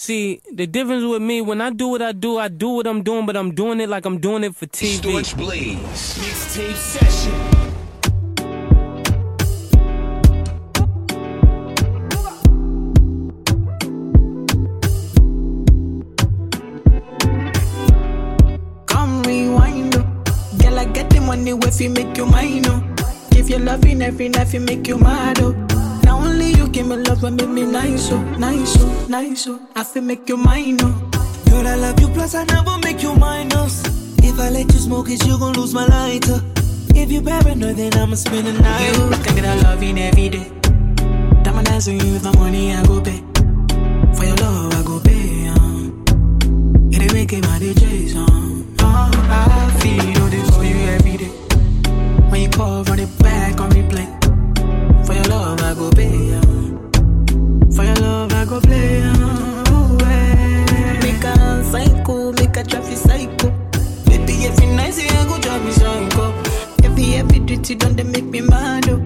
See, the difference with me, when I do what I do, I do what I'm doing, but I'm doing it like I'm doing it for TV. Storch Blaze. Mixtape session. Come rewind, oh. Girl, I get the money if you make you mine, oh. Give you loving every night, you make you mad, oh. You give me love and make me nice, oh, nice, oh, nice, oh. I feel make you mine, oh. Girl, I love you, plus I never make you minus. If I let you smoke it, you gon' lose my lighter. If you paranoid, then I'ma spend the night. You can get a loving every day. Diamond dance with you with my money, I go pay. For your love, I go pay, um. It ain't making my DJs, um. Oh, I feel this for you every day. When you call, run it back on replay. For your love, I go pay, um. Go play, um. Oh, eh. Make a psycho, make a traffic psycho. Baby, every night, say I go drive me psycho. Every, every duty done, they make me mad, oh.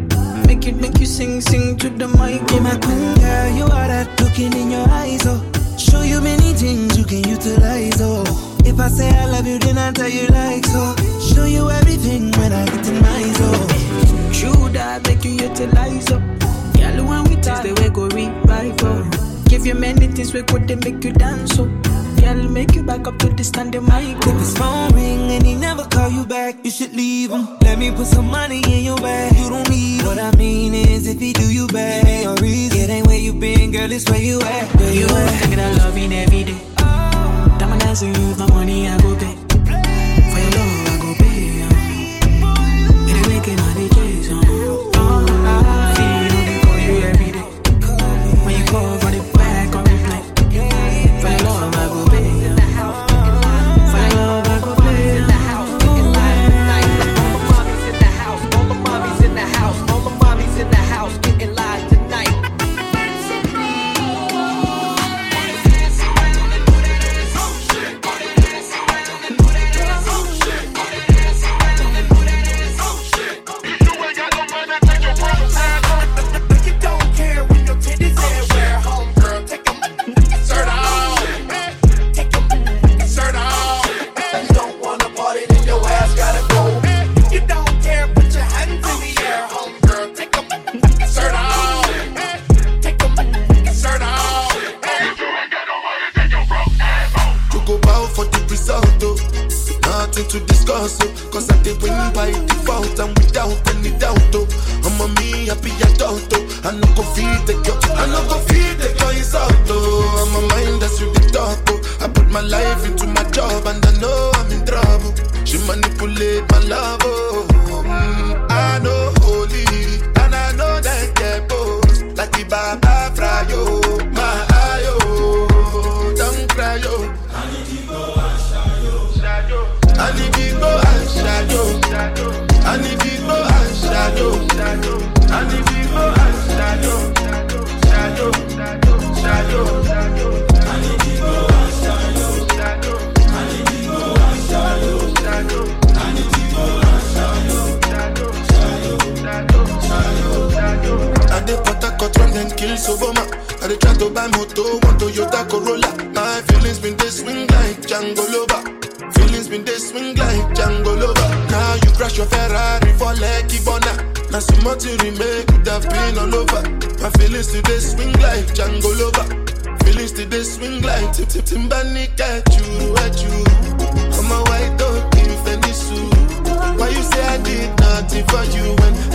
Make it, make you sing, sing to the mic. Be my queen, girl, you are that looking in your eyes, oh. Show you many things you can utilize, oh. If I say I love you, then I tell you like so. Show you everything when I get in my zone. True that make you utilize up. Girl, when we taste the way go revive up. Give you many things we could they make you dance up. Girl, make you back up to the standing mic. If his phone ring and he never call you back, you should leave him. Let me put some money in your bag. You don't need What I mean is, if he do you bad, ain't no reason. It ain't where you been, girl, it's where you at. Where you You at? taking that loving every day. Oh. Diamond dancing with my money, I go pay.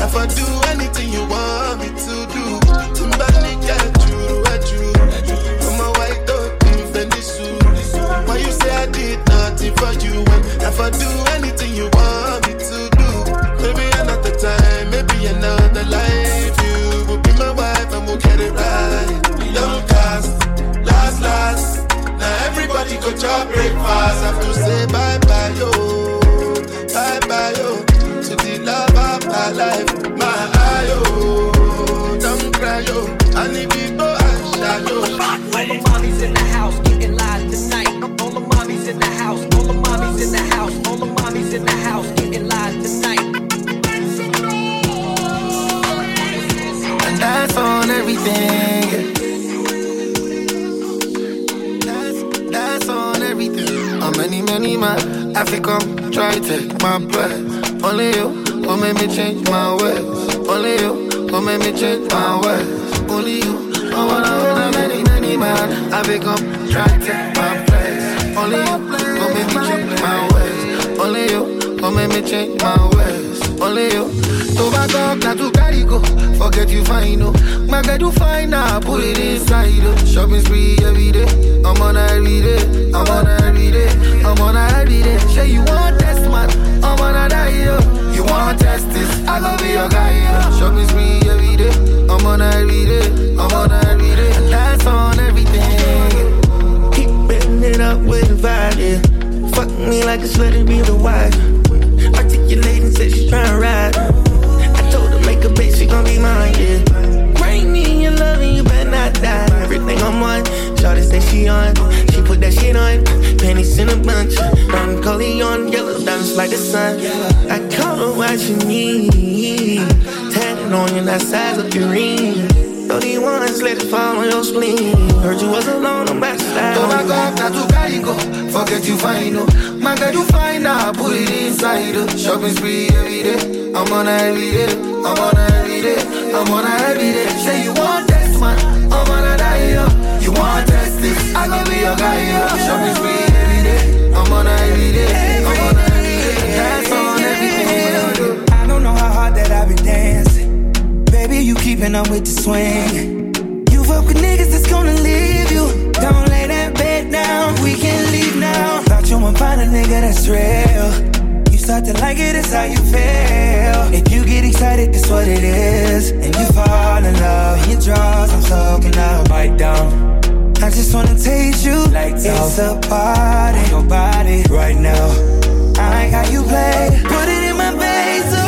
If I do anything you want me to do? Timbani at you, at you. I'm a white dog in suit. Why you say I did nothing for you I do anything you want me to do? Maybe another time, maybe another life. You will be my wife and we'll get it right. Young cast, last, last. Now everybody go chop breakfast. I Have to say I need go and shadow. All the mommies in the house getting live tonight. All the mommies in the house. All the mommies in the house. All the mommies in the house getting live tonight. And that's on everything. That's on everything. How many, many man I fi come try take my place. Only you will make me change my ways. Only you will make me change my ways. Man I fi come try to take my place. Only you will make me change my ways. Only you will make me change my ways. Only you. To back up, not to carry go. Forget you fine, no. My girl, you fine now. Put it inside, oh. Shopping spree every day. I'm on every day. I'm on every day. I'm on every day. Say you want test, man. I'm on her die, yo. You want test this? I go be your guy, yo. Shopping spree every day. I'm on every day. I'm on every day. It up with the vibe, yeah. Fuck me like a and be the wife. Articulating, said she's tryna ride. I told her make a bitch, she gon' be mine, yeah. Bring me your love and you better not die. Everything I'm on, Shawty say she on. She put that shit on, panties in a bunch. Ron on, yellow diamonds like the sun. I caught her watching me. Tatted on your that size of your ring. Throw these ones, let it fall on your spleen. Heard you was alone, I'm back To back up, not to carry go. Forget you fine, no. My girl, you fine now. Put it inside, uh. oh. Shopping spree every day. I'm on her uh. uh. every day. I'm on her every day. I'm on her every day. Say you want test, man. I'm on her die, yo. You want test this? I gon' be your guy, yo. Shopping spree every day. I'm on her every day. I'm on her every day. That's on everything. I don't know how hard that I've been dancing. Baby, you keeping up with the swing. You fuck with niggas that's gonna leave you. Don't lay that bed down. We can leave now. Thought you would find a nigga that's real. You start to like it, it's how you feel. If you get excited, that's what it is. And you fall in love. Your drawers, I'm soaking up. Bite down. I just wanna taste you like it's a party. Your body right now. I how you play. Put it in my face.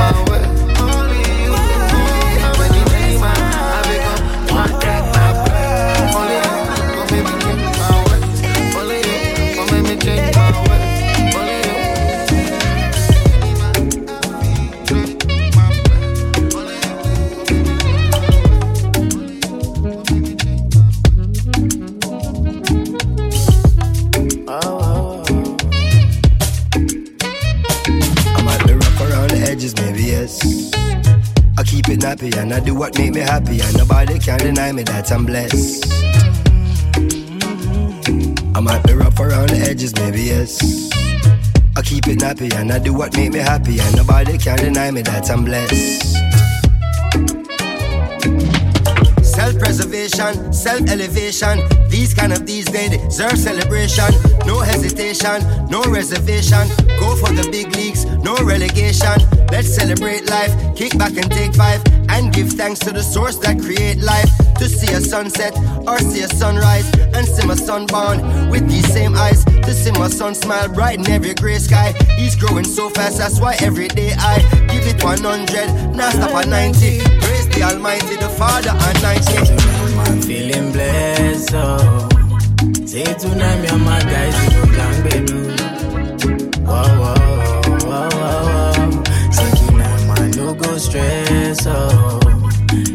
My make me happy, and nobody can deny me that I'm blessed. I might be rough around the edges, maybe yes. I keep it nappy and I do what make me happy, and nobody can deny me that I'm blessed. Self-preservation, self-elevation. These kind of these they deserve celebration. No hesitation, no reservation. Go for the big leagues, no relegation. Let's celebrate life, kick back and take five, and give thanks to the source that create life. To see a sunset or see a sunrise, and see my son born with these same eyes. To see my son smile bright in every gray sky. He's growing so fast, that's why every day I give it 100, now stop at 90. Praise the Almighty, the Father and 90. I'm feeling blessed, oh. Say tonight, me and my guys, we go gang bedu. Whoa, whoa, stress, oh.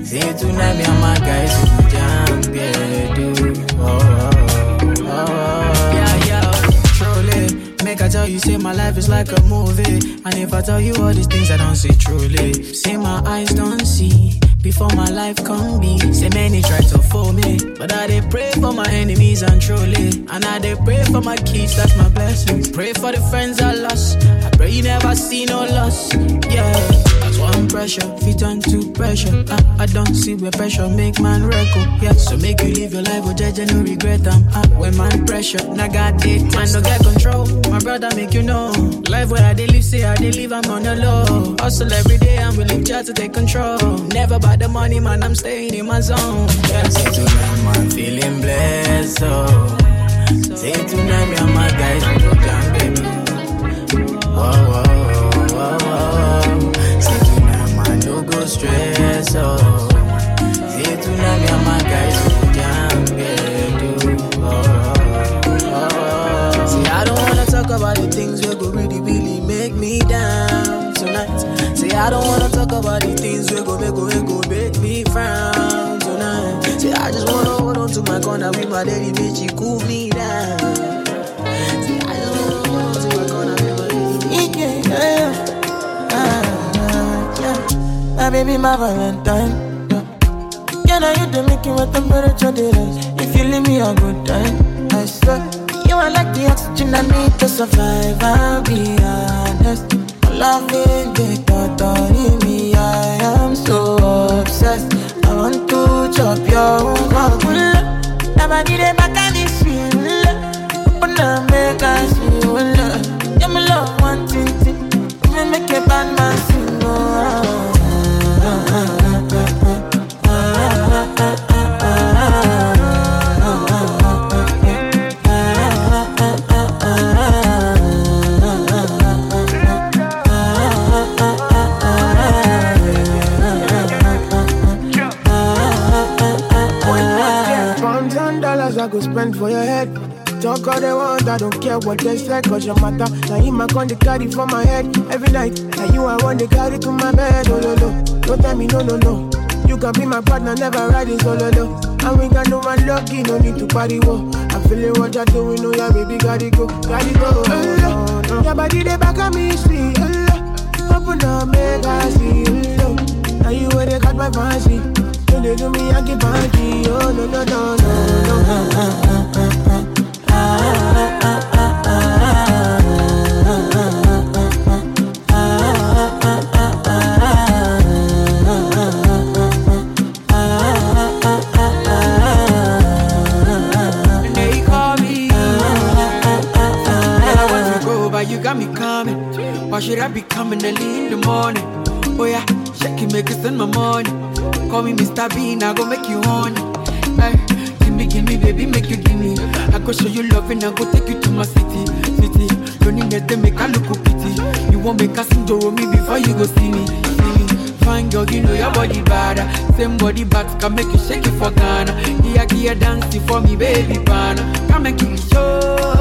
Say tonight, me and my guys, we go gang bedu. Oh, oh, oh, oh. Yeah, yeah, truly. Make I tell you, say my life is like a movie. And if I tell you all these things, I don't see truly. Say my eyes don't see. Before my life come be, say many try to fool me, but I dey pray for my enemies and truly, and I dey pray for my kids, that's my blessing. Pray for the friends I lost, I pray you never see no loss, yeah. One pressure, fit on to pressure. I, I don't see where pressure make man record, oh, yeah. So make you live your life, oh judge no regret um, ah. them. Uh, when man pressure, now got it, man no get control. My brother make you know, life where I live, say I dey live, I'm on the low. Hustle every day, I'm willing to take control. Never buy the money, man, I'm staying in my zone. Yeah, say tonight, man, feeling blessed, oh. Say tonight, me and my guys, we go baby. Whoa, whoa, whoa, stress, oh. Say tonight, me and my guys, we go jam. Whoa, whoa, whoa, whoa. See, I don't wanna talk about the things that go really, really make me down tonight. Say I don't wanna talk about the things we go make go go make me frown tonight. Say I just wanna hold on to my corner with my lady, bitch, she cool me down. Say I just wanna hold on to my corner with my lady, yeah. My baby, my Valentine. Yeah, now you do the making my temperature rise. If you leave me a good time, I swear. You are like the oxygen I need to survive. I'll be honest. Loving the thought of me, I am so obsessed. I want to chop your own Never need a back go spend for your head. Talk all they want, I don't care what they say, cause your matter. Now you my con they carry for my head every night. Now you I want to carry to my bed, oh no no. Don't tell me no no no. You can be my partner, never riding solo no. And we got no one lucky, no need to party wo. I'm feeling what you're doing, oh yeah, baby, gotta go, gotta go. Oh, no. Your body they back on me, see. Oh, Open up, make I see. Oh, no. now you where they got my fancy. They do me, I keep panty. Oh no no no no no. You coming. Why should I be coming early in the morning? Oh yeah, shake it, make it send my money. Call me Mr. Bean, I go make you honey. Hey, give me, give me, baby, make you give me. I go show you love and I go take you to my city, city. Need to make I look pity. You won't make us enjoy me before you go see me, see me. Fine girl, you know your body bad. Same body but can make you shake it for Ghana. Here, here, dancing for me, baby, pana. Come make you show.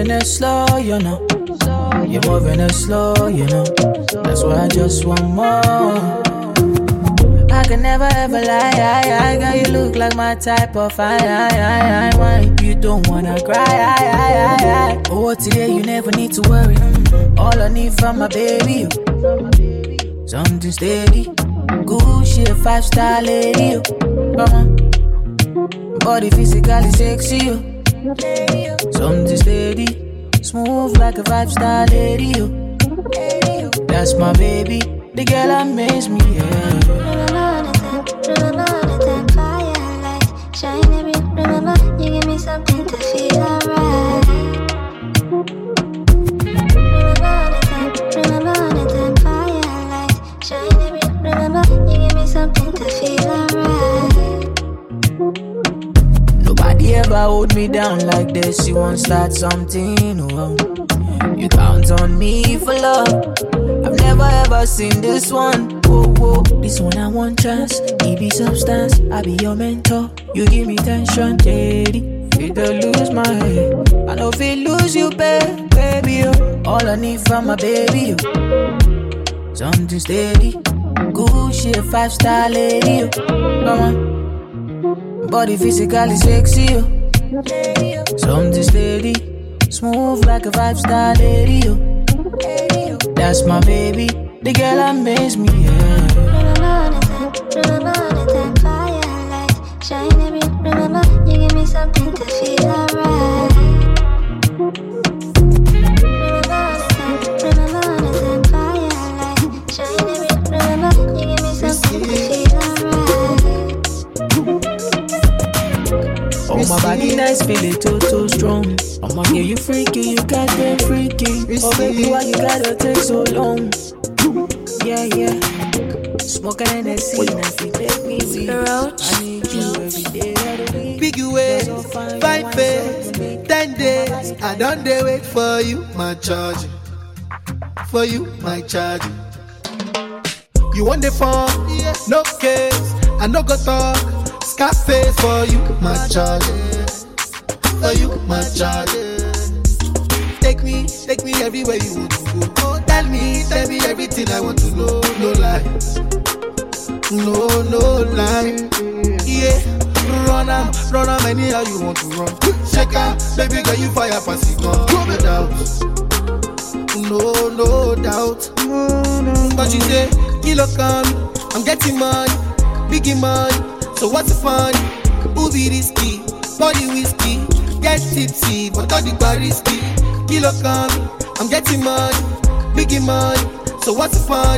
Moving it slow, you know. You're moving it slow, you know. That's why I just want more. I can never ever lie, I, I, girl. You look like my type of I, I, I, I, you don't wanna cry, I, I, I, I. Oh, today you never need to worry. All I need from my baby, something steady. Good shit, five star lady, you. Come. Body physically sexy, you. Something steady, smooth like a five star lady. That's my baby, the girl that makes me. Yeah. Me down like this. You won't start something. Oh. You count on me for love. I've never ever seen this one. Whoa, whoa. This one I want chance. It be substance. I be your mentor. You give me tension, lady. Feel to lose my head. I know if lose you, babe, baby. Oh. All I need from my baby. Oh. Something steady. Good shit, five star lady. Oh. Come on. Body physically sexy. Oh. Something steady. Smooth like a five star lady. That's my baby. The girl that makes me. Yeah. Every. Remember, you give me something to feel alright. My body nice, feel it too, too strong. I'ma get you freaky, you got them freaky. Oh, baby, why you gotta take so long? Yeah, yeah. Smoke an Hennessy, now fi make me weak. I need you every day of the week. Big ways, five face, ten days. I don't dey wait for you, my charge. For you, my charge. You want the phone? No case. I no go talk. Scarface for you, my charge. For you, my charge. Take me, take me everywhere you want to go. Oh, tell me, tell me everything I want to know. No lies. No, no lie. Yeah. Run am, run am anyhow you want to run. Shake am, baby girl, you fire pass it gun. No doubt. No, no doubt. But you say, kilo come, I'm getting money, biggie money. So what's the fun? Who be risky? Body whiskey, get tipsy, but all the bar risky. Kilo come, I'm getting money, biggie money. So what's the fun?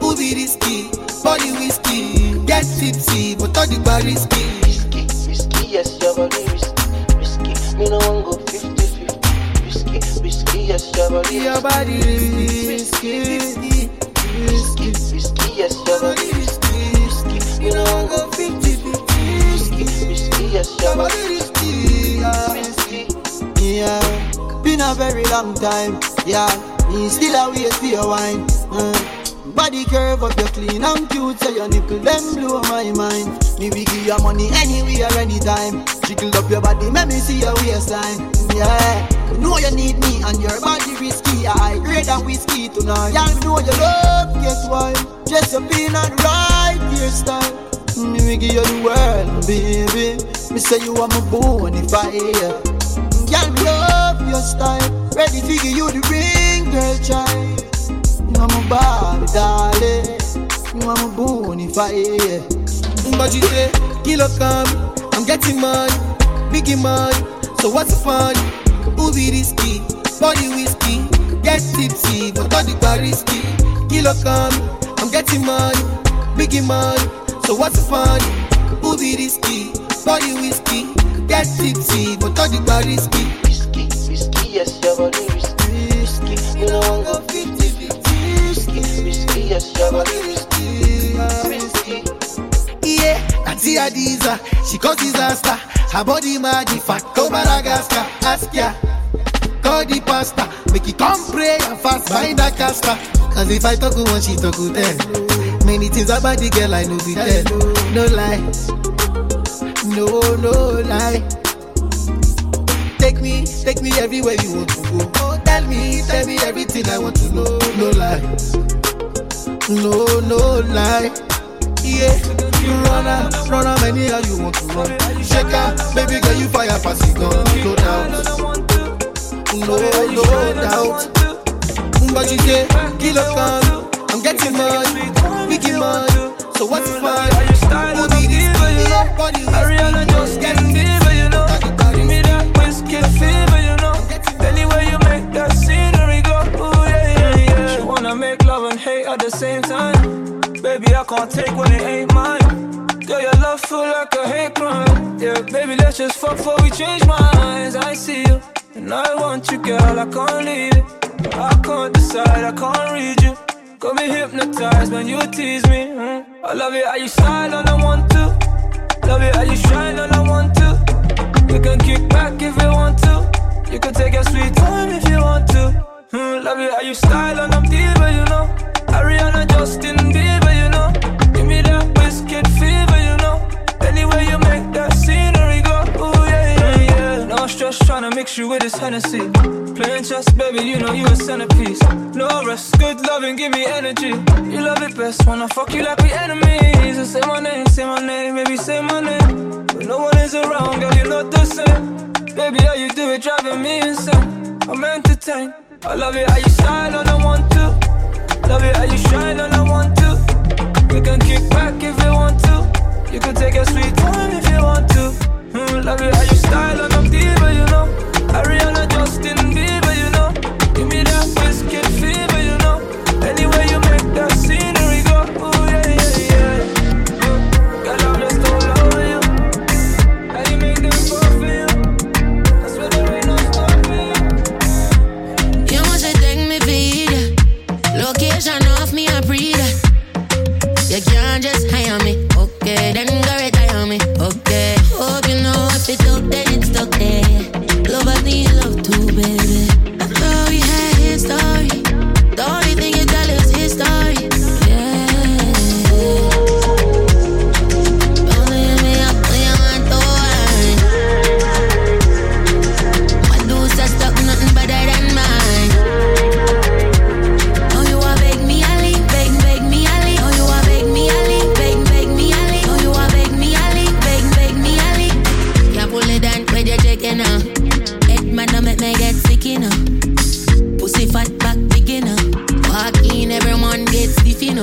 Who be risky? Body whiskey, get tipsy, but all the bar risky. Risky, risky, yes, your body risky, risky. Me no one go 50-50. Risky, risky, yes, your body Your body risky, risky, risky, risky, yes, your body risky, risky. You know I go 50 50 risky, yes, your risky, yeah. Yeah, been a very long time. Yeah, me still a wait for your wine. Mm. Body curve up, you clean and cute, so your nipple them blow my mind. Me we give you money anywhere, anytime. Jiggle up your body, make me see your waistline. Yeah, know you need me and your body risky. I grade than whiskey tonight. You know you love, guess why? Just a peanut right hairstyle. Me we give you the world, baby. Me say you are my bonafide. Yeah. Girl, me love your style. Ready to give you the ring, girl, child. You are my Barbie, darling. You are my bonafide. But you say, kilo come, I'm getting money, biggie money. So what's the fun? Who be risky? Body whiskey, get tipsy, but the bar risky. Kilo come, I'm getting money, biggie money. So what's the fun? Be risky? Body whiskey, get tipsy, but all the bar risky. Risky, risky, yes, your body risky, risky. You know one go 50 50 risky, risky, yes, your body risky, risky. Yeah, Auntie Adiza, she cause disaster. Her body mad, if I go Madagascar, ask ya. Call the pastor, make it come pray and fast, find a caster. Cause if I talk to one, she talk to ten. Many things about the girl I know be tell. No lie, no, no lie. Take me, take me everywhere you want to go. Oh, tell me, tell me everything I want to know. No lie, no, no lie. Yeah, you run am, run am anyhow you want to run. Shake am, baby girl, you fire pass it gun. No doubt, no, no doubt. But you say, kilo come, I'm getting money, money. So what's the fun? Who be this? Body Ariana Justin Bieber, you know. Give me that whiskey fever, you know. Anywhere you make that scenery go, ooh yeah yeah yeah. She wanna make love and hate at the same time. Baby, I can't take when it ain't mine. Girl, your love feel like a hate crime. Yeah, baby, let's just fuck before we change minds. I see you, and I want you, girl. I can't leave it. I can't decide, I can't read you. Got me hypnotized when you tease me. mm. I love it how you style and I want to. Love it how you shine and I want to. You can kick back if you want to. You can take your sweet time if you want to. Mm, love it how you style and I'm diva, you know. Ariana Justin Bieber, you know. Give me that stress tryna mix you with this Hennessy. Playing chess, baby, you know you a centerpiece. No rest, good loving, give me energy. You love it best when I fuck you like we enemies. Say my name, say my name, baby, say my name. When no one is around, girl, you're not the same. Baby, how you do it, driving me insane. I'm entertained. I love it how you style and I want to. Love it how you shine and I want to. You can kick back if you want to. You can take your sweet time if you want to. Mm, love it how you style and I'm you back big, know. Walk in, everyone gets stiff, you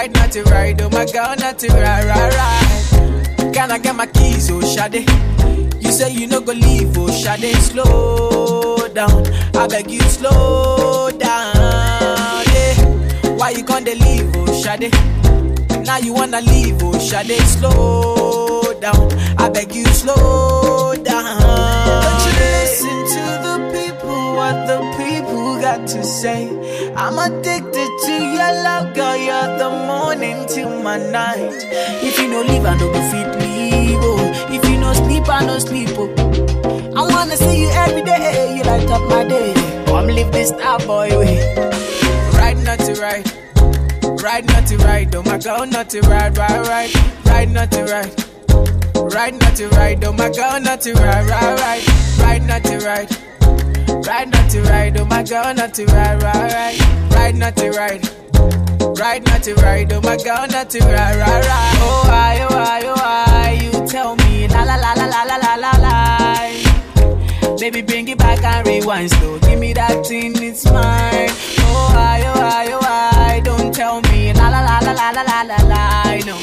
Right not to right, oh my girl not to right, right, right. Can I get my keys, oh Shade? You say you no go leave, oh Shade. Slow down, I beg you slow down, yeah. Why you gonna leave, oh Shade? Now you wanna leave, oh Shade. Slow down, I beg you slow down. Don't you listen to the people, what the people got to say. I'm addicted to your love, girl. You're the morning my night. If you no leave, I no go fit leave. Oh. If you no sleep, I no sleep. Oh. I wanna see you every day. You light up my day. Come live this star boy way. Right, not to right. Right, not to right. Oh my girl, not to right, right, right. Right, not to right. Right, not to right. Oh my girl, not to right, right, right. Right, not to right. Right, not to right. Oh my girl, not to right, right, right. Right, not to right. Right, not to right. Oh my girl, not to right, right, right. Oh why, oh why, oh why? You tell me la la la la la la la la la. Baby, bring it back and rewind slow. Give me that thing, it's mine. Oh why, oh why, oh why? Don't tell me la la la la la la la la la. No.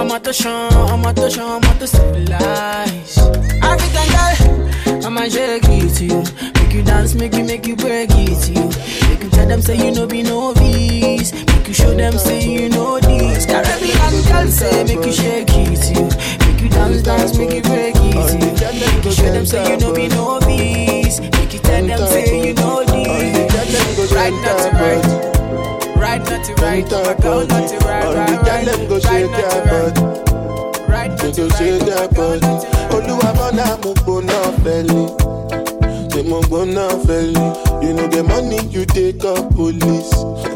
I'm to show, I'm to show, I'm to civilize. African girl, I'ma shake it to you. Make you dance, make you, make you break it to you. Make you tell them say you know be novice. Show them say you know this. Caribbean girl say make you shake it. Make you dance, dance, make you break it show them say you know be novice. Make you tell them say you know this. Right not to right. Right not to right. My girl not to right, right, right. Shake their butt. Right shake their butt. Olúwa bọ́lá mo gbóná fẹ́lẹ̀. Ṣé mo gbóná fẹ́lẹ̀? You no get money, you take up police.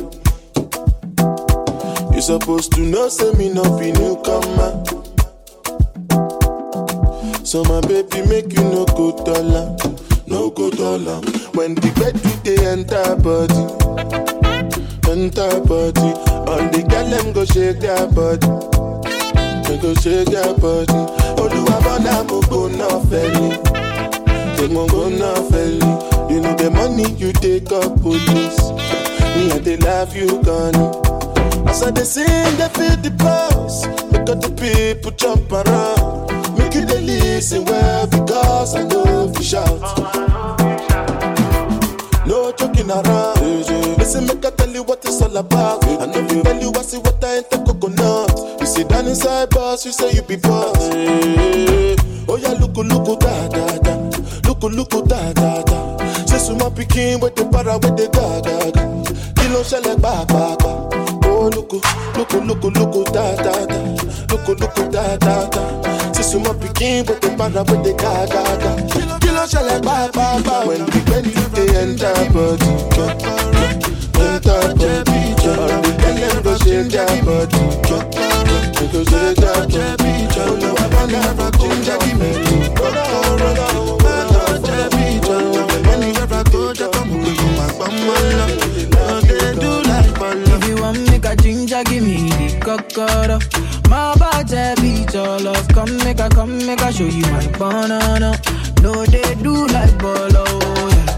You supposed to know, say me no be newcomer. So my baby make you no go dollar. no go dollar. When the bed do they enter body, enter body. All the girl them go shake their body, they go shake their body. Oluwabana mo go na feli, they go na feli. You know the money you take up police, me and they love you gone. As I they sing, they feel the pulse. Look at the people jump around. Make you they listen well because I know if you shout. No joking around. Listen, make I tell you what it's all about. I know you tell you I see what I ain't the coconut. You sit down inside boss, you say you be boss. Oh yeah, look, look, da da da. Look, look, da da da. Say so my picking with the para with the ga ga ga. Kilo shell ba ba ba. Oh look, look, look, look, da da da. Look, look, da da da. Say so my picking with the para with the ga ga ga. Kilo shell ba ba ba. When the when you they enter body, enter body. All the them go shake their body, they go shake their body. Oh no, I never go Jackie me. Roll on, roll on, roll on, Jackie. Anywhere I go, they come with my bummer. Now cocoa. My body beat your love. Come make a, come make a show you my banana. No, they do like bolo. Yeah.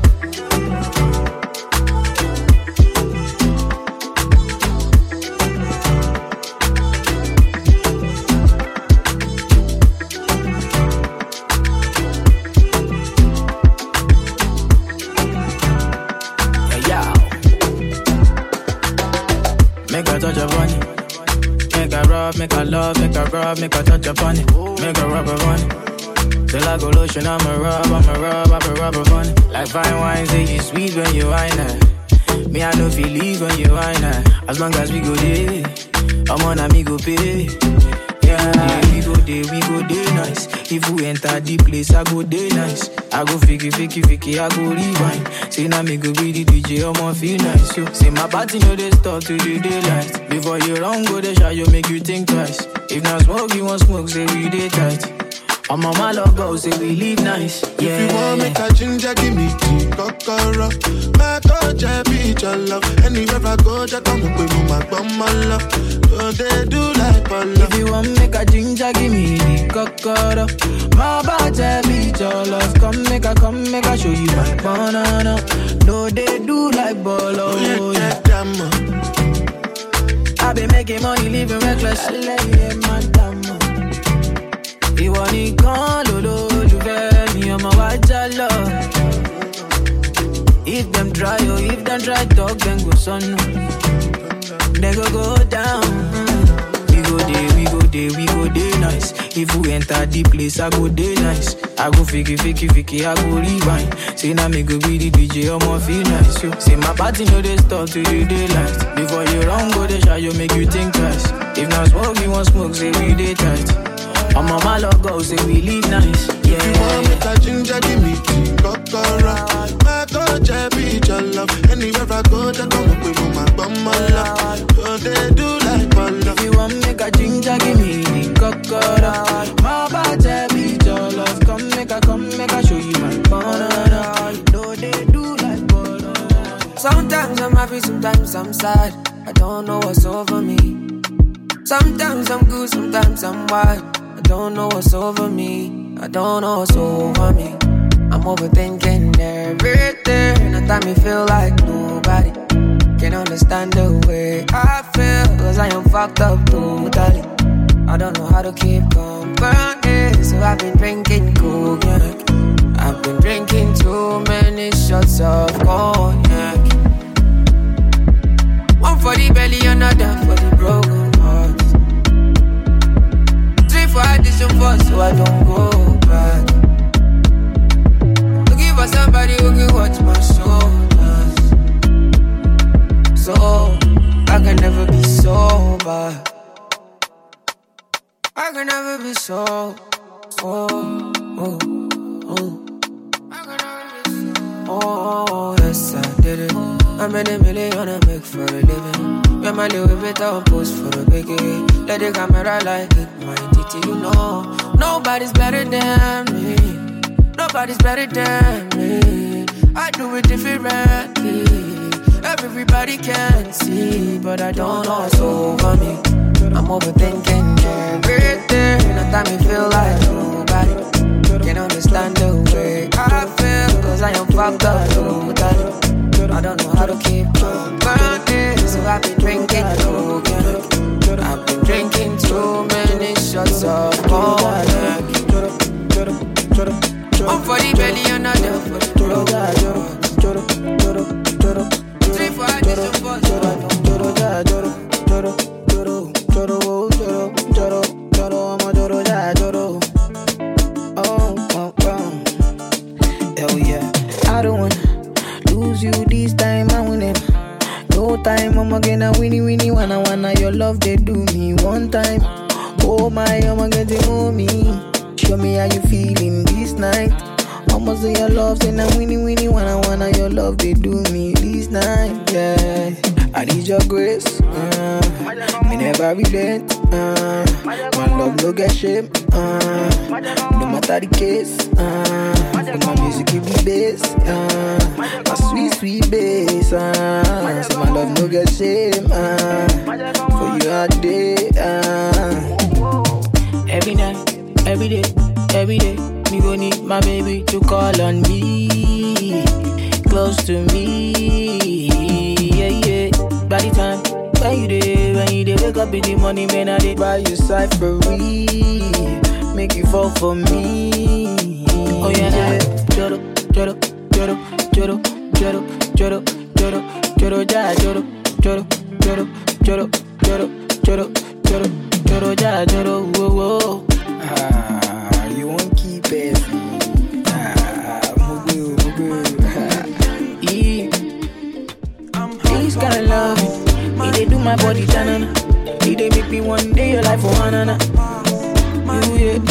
Make a make a love, make a rub, make a touch upon it. Make a rub upon it. Till I go lotion, I'ma rub, I'ma rub, I'ma rub upon it. Like fine wine, say you sweet when you wine it. Me, I know feel leave when you wine it. As long as we go there, I'm on a me Yeah, we go there, we go there nice. If we enter the place, I go there nice. I go fiki, fiki, fiki, I go rewind. Say now me go be the DJ, I'ma feel nice. Yo. Say my party know they stop to the daylight. Before you run, go the shot, you make you think twice. If not smoke, you want smoke, say we day tight. I'm on my love go, say we live nice. Yeah. If you want make a ginger, give me tea, kokoro. My coach, I beat your love. Anywhere I go, just come with my bum, my love. So they do like polo. If you want make a ginger, give me the cocoa. My body beat your love. Come make a, come make a show you my banana. No, they do like bolo. Oh, yeah. I been making money, living reckless. Alẹ́ madam. Ìwọ nìkan lolólùfẹ́ mi, ọmọ wa já lọ. If them try, oh, if them try talk, then go sọnù. They go go down. We go there, we go there, we go there nice. If we enter the place, I go there nice. I go fiki, fiki, fiki, I go rewind. Say now me go be the DJ, I'ma feel nice. Yo. Say my party know they stop to the daylight. Before you run, go the shot, you make you think twice. If not smoke, you want smoke, say we day tight. I'm on my logo, say we live nice. Yeah. If you want make a ginger, give me tea, kokoro. My coach, I beat your love. Anywhere I go, just come up with my bum, my love. So they do like polo. If you want make a ginger, give me the cocoa. My body beat your love. Come make a, come make a show you my banana. No, they do like bolo. Sometimes I'm happy, sometimes I'm sad. I don't know what's over me. Sometimes I'm good, sometimes I'm wild. I don't know what's over me. I don't know what's over me. I'm overthinking everything. And time me I feel like nobody can understand the way I feel. Cause I am fucked up totally. I don't know how to keep company. So I've been drinking cognac. I've been drinking too many shots of cognac. One for the belly, another for the broken for so I don't go back. Looking for somebody who can watch my shoulders. So I can never be sober. I can never be so. Oh, oh, oh. Oh, yes, I did it. How many million I make for a living? Yeah, my little bit of post for a biggie. Let the camera like it, my titty, you know. Nobody's better than me. Nobody's better than me. I do it differently. Everybody can see, but I don't know what's over me. I'm overthinking everything. Time me feel like nobody can understand the way I feel. Cause I am fucked up totally. Don't know how to keep burning. So I've been drinking again. I've been drinking too many shots of cognac. One for the belly, another for the throat. I'm gonna winnie winnie wanna wanna your love they do me one time. Oh my, I'm gonna get to me. Show me how you feeling this night. Almost say your love, say now winnie winnie wanna wanna your love they do me this night. Yeah, I need your grace. Uh, me never relent. Uh, my love no get shame. Uh, no matter the case. Uh, my music give me bass. Uh, my sweet sweet bass. Uh, so my love no get shame. Uh, for you all day. Uh. Every night, every day, every day, me go need my baby to call on me, close to me, when you day, wake up in the morning, man, I did buy you cyphery, make you fall for me. Oh yeah, yeah. Joro, joro, joro, joro, joro, joro, joro, joro, ja, joro, joro, joro, joro, joro, joro, joro, joro, ja, joro, whoa, whoa. Ah, you won't keep it. My body tanana. It they make me one day your life for hanana. Do it,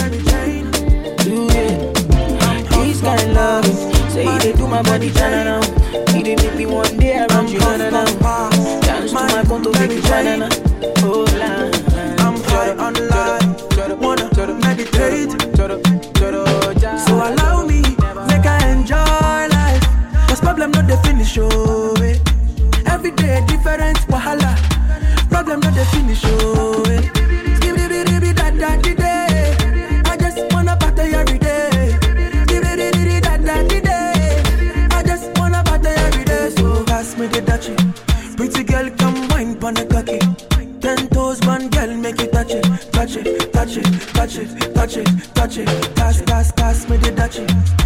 do it. This kind of love, say it they do my body tanana. It they make me one day around you hanana. Dance to my conto, baby banana. Oh la. I'm high on life, wanna meditate. So allow me, make I enjoy life. Cause problem not the finish, oh eh. Every day different wahala. Problem not the finish, oh eh. I just wanna party every day. I just wanna party every day. So pass me the dutchie. Pretty girl, come wine pon the cocky. Ten toes, one girl, make it touch it, touch it, touch it, touch it, touch it, touch it. Pass, pass, pass me the dutchie.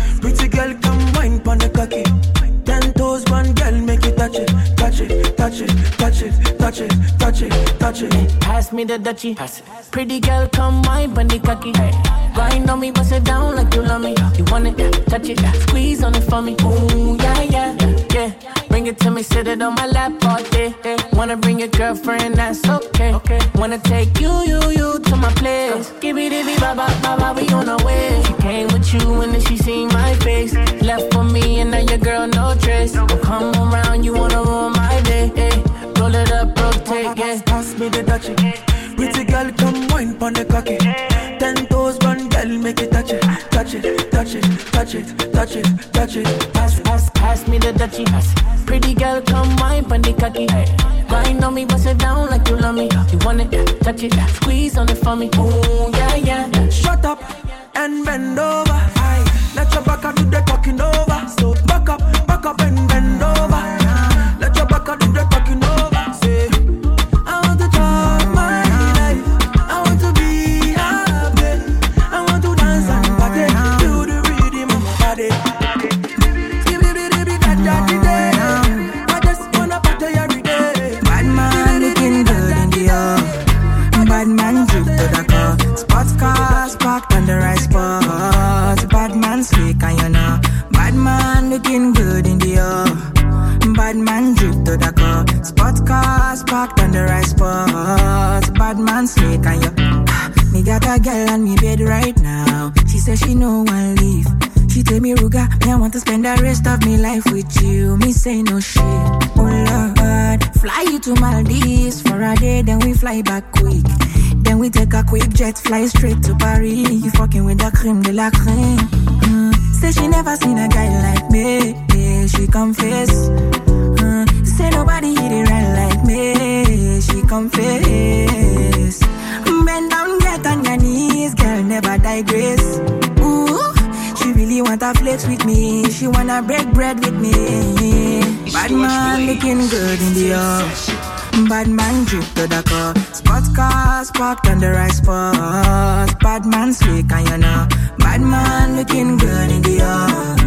Touch it, touch it, touch it, touch it, touch it. Pass me the dutchie. Pretty girl, come pon the cocky. Grind on me, bust it down like you love me. You want it, touch it, squeeze on it for me. Ooh, yeah, yeah, yeah. Bring it to me, sit it on my lap all day. Wanna bring your girlfriend, that's okay. okay. Wanna take you, you, you to my place. Give me give it, ba ba ba ba, we on our way. She came with you and then she seen my face. Left for me and now your girl no trace. Don't come around, you wanna ruin my day. Roll it up, rotate, yeah. Pass me the dutchie. Pretty girl, come wine pon the cocky. Ten toes, one girl, make it touch it, touch it, touch it, touch it, touch it, touch it. Pass, pass, pass me the dutchie. Pretty girl, come wine pon the cocky. Grind on me, bust it down like you love me. You want it, touch it, squeeze on it for me. Ooh, yeah, yeah. Shut up and bend over. Aye. Let your back do the talking over. Cars parked on the right spot. Bad man slick and you. Me got a girl on me bed right now. She says she no one leave. She tell me, Ruga, me I want to spend the rest of me life with you. Me say no shit. Oh Lord, fly you to Maldives for a day, then we fly back quick. Then we take a quick jet, fly straight to Paris. You fucking with the creme de la creme. Mm. Say she never seen a guy like me. Yeah, she confess. Nobody hit it right like me. She confess. Bend down, get on your knees, girl, never digress. Ooh, she really wanna flex with me. She wanna break bread with me. Bad man looking good in the house. Bad man drip to the car. Spot cars parked on the right spot. Bad man slick and you know. Bad man looking good in the air.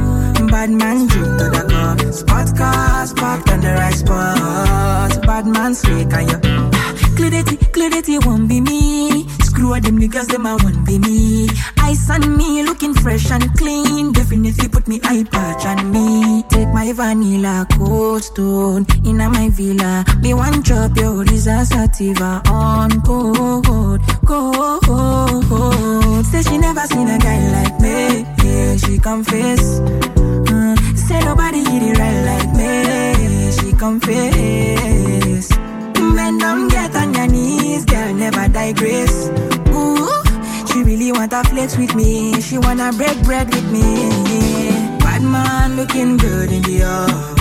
Bad man drip to the car. Spot cars parked on the right spot. Bad man slick and you. Ah, clarity, clarity won't be me. All them niggas, them I won't be me. Ice on me, looking fresh and clean. Definitely put me eye patch on me. Take my vanilla cold stone in my villa. Me one drop your disaster sativa on code, code. Say she never seen a guy like me. Yeah, she confess. Uh, say nobody hit it right like me. She confess. Bend down, get on your knees, girl, never digress. Ooh, she really wanna flex with me. She wanna break bread with me. Bad man looking good in the air.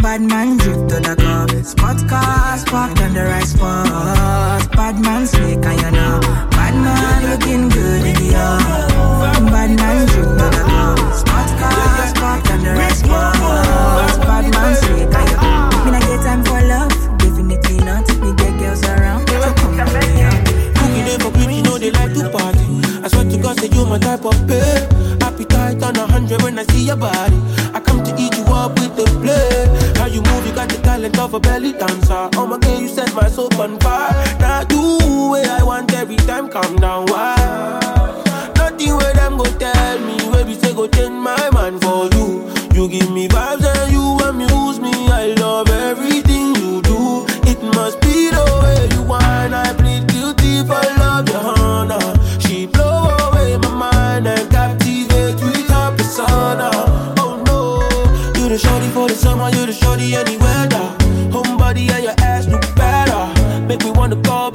Bad man drip to the car. Spot cars parked on the right spot. Bad man slick and you know. Bad man looking good in the air. Bad man drip to the car. Spot cars parked on the right spot. Say you my type of babe. Appetite on a hundred when I see your body. I come to eat you up with the play. How you move, you got the talent of a belly dancer. Oh my God, you set my soul on fire. Now do what I want every time, calm down. Why? Nothing where them go tell me, where we say go change my mind for you. You give me vibes and you amuse me. I love everything you do. It must be the way you want. I the shorty for the summer, you the shorty any weather. Home body and your ass look better. Make me wanna call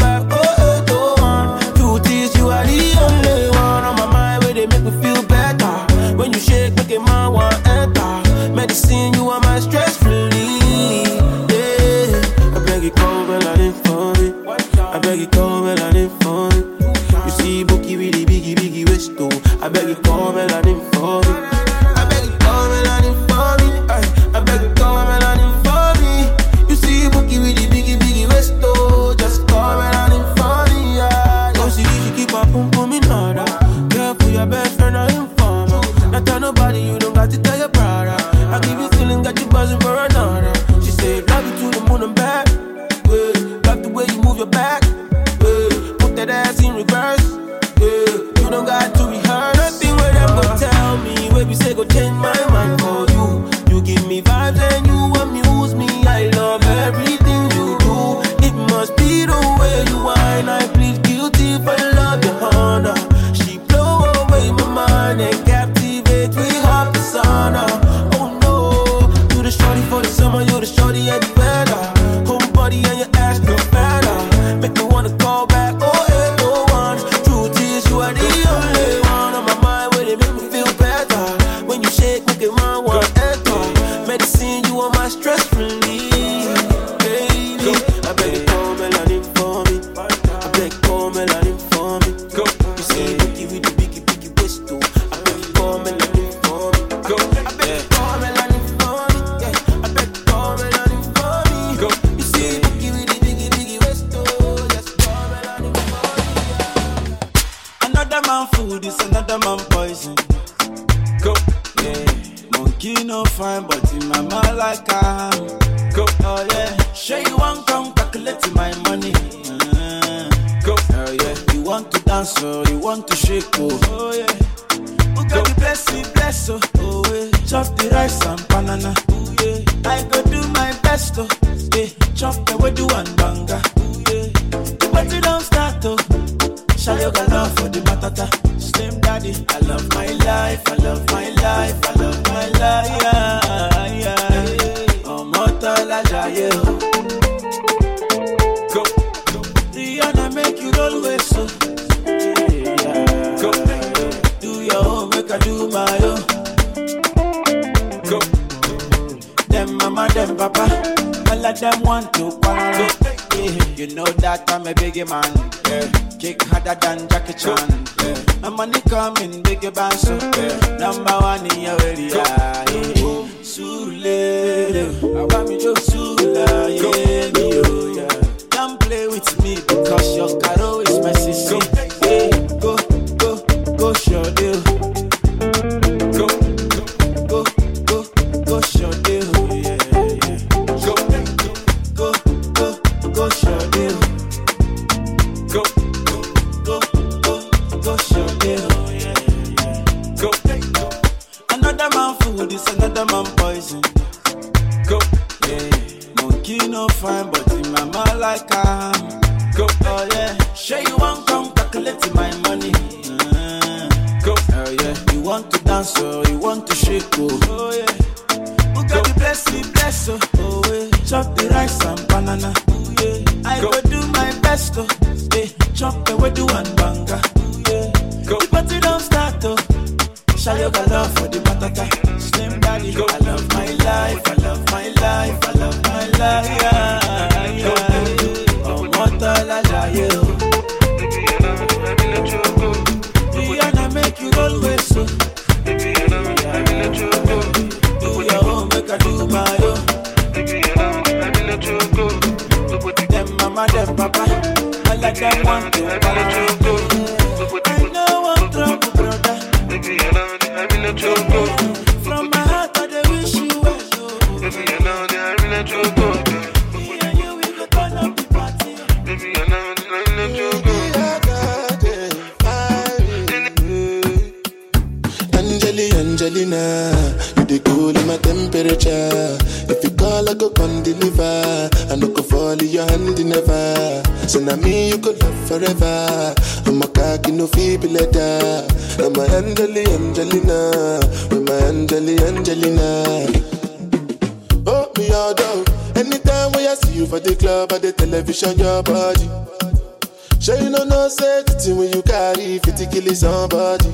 somebody.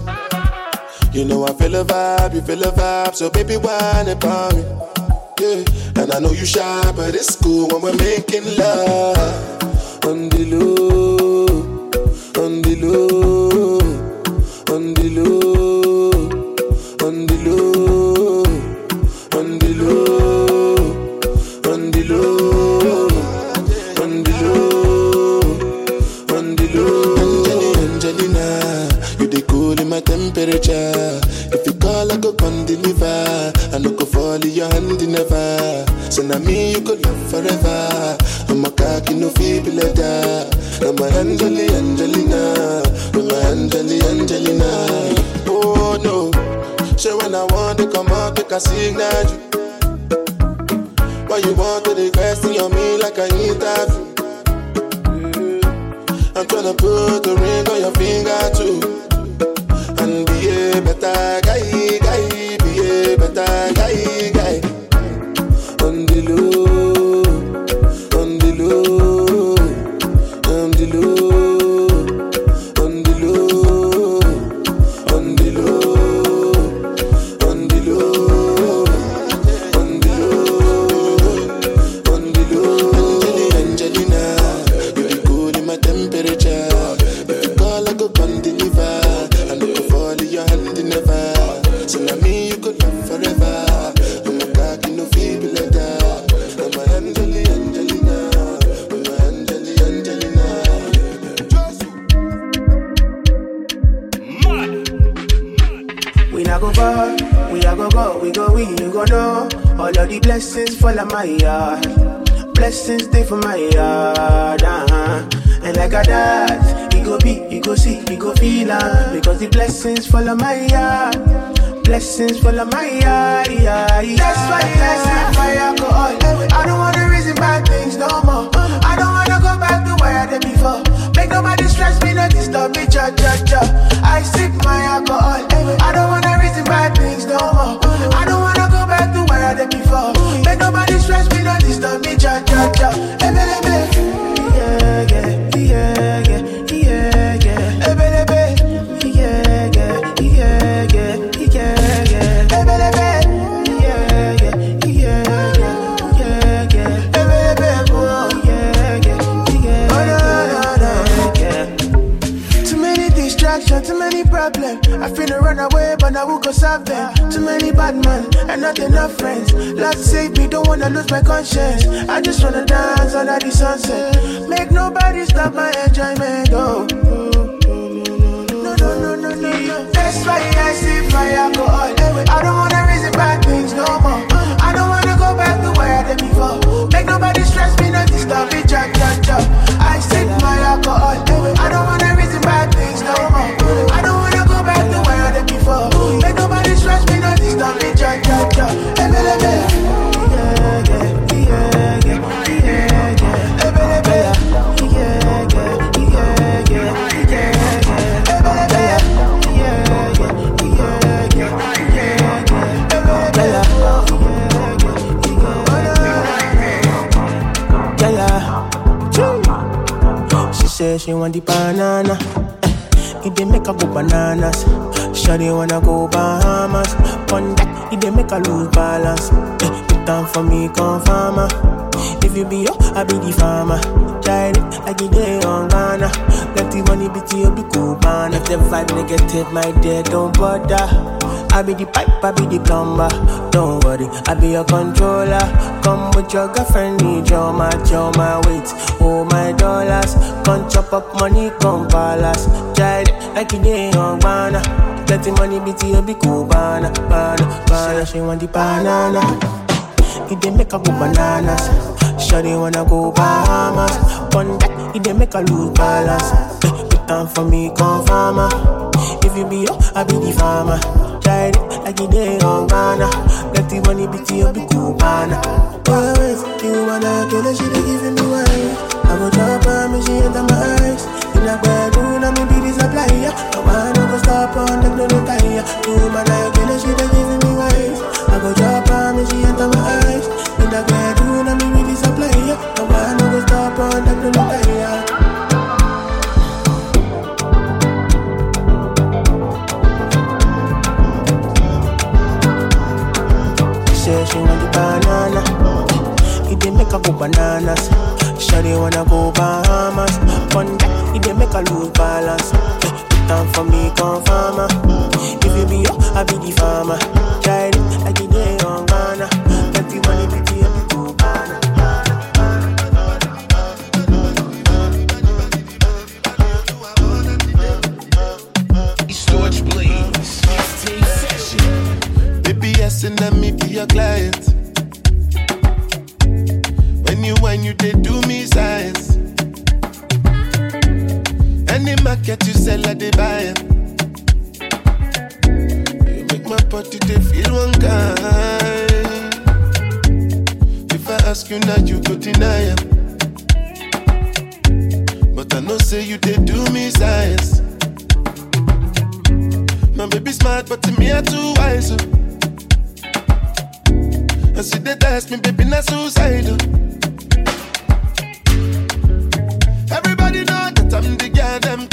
You know I feel a vibe, you feel a vibe, so baby whine about me. Yeah, and I know you shy, but it's cool when we're making love. She want the banana. Eh, it dey make her go bananas. Shawty wanna go Bahamas. One that it dey make her lose balance. Eh, put down for me, come farmer. If you be yo, I be the farmer. Tried it like it on Ghana. Let the money be to you, be cool, man. If the vibe negative, my dear, don't bother. I be the pipe, I be the plumber. Don't worry, I be your controller. Come with your girlfriend, need your match, your my weight, oh my dollars. Come chop up money, come palace. It like it day on banana. Let the money be to you, be cool, banana, banana, banana. She want the banana. It dey make her go bananas. Shawty wanna go Bahamas. One that it dey make her lose balance. Put down for me, come farmer. If you be yo, I be the farmer. Tried it like it day on Ghana. Let the money be to you, be cool, banana. Always, you wanna kill her, she dey giving me wine. I go drop her, me she enter my eyes. In a bedroom, I me be the supplier. No man no go stop on them, no no tire. You I kill her, she dey giving me wine. I go drop her, me she enter my eyes. In a bedroom, I me be the supplier. No man no go stop on them, no no It dey make her go bananas. Shawty wanna go Bahamas. One that it dey make her lose balance. Put for me, come farmer. If you be up, I be the farmer. Tried it like it day on Ghana. Let the money be to you, be cool, banana. Storage Blaze. Mixtape. Baby, yes, and let me be your client. You when you they do me science. Any market you sell, I they buy. You make my body they feel one kind. If I ask you now, you go deny 'em. But I know say you they do me science. My baby smart, but to me I too wise. oh. I see they test me, baby, not suicidal. Them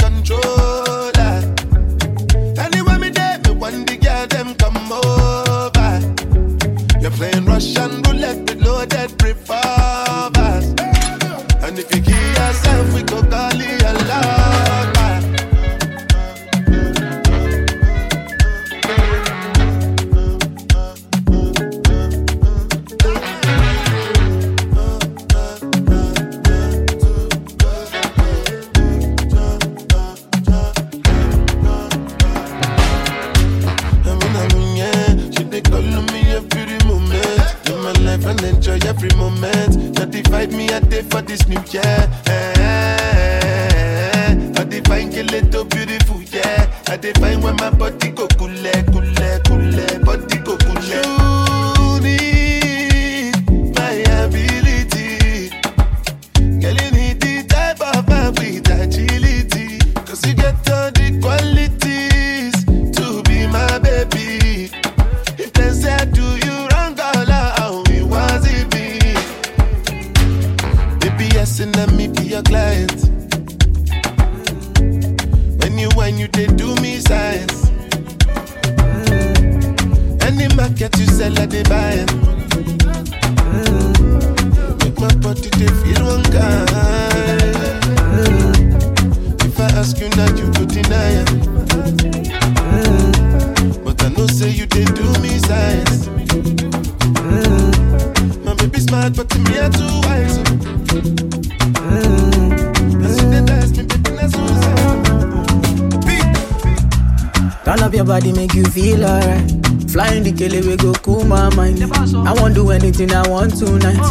kele we go cool my mind. I won't do anything I want tonight.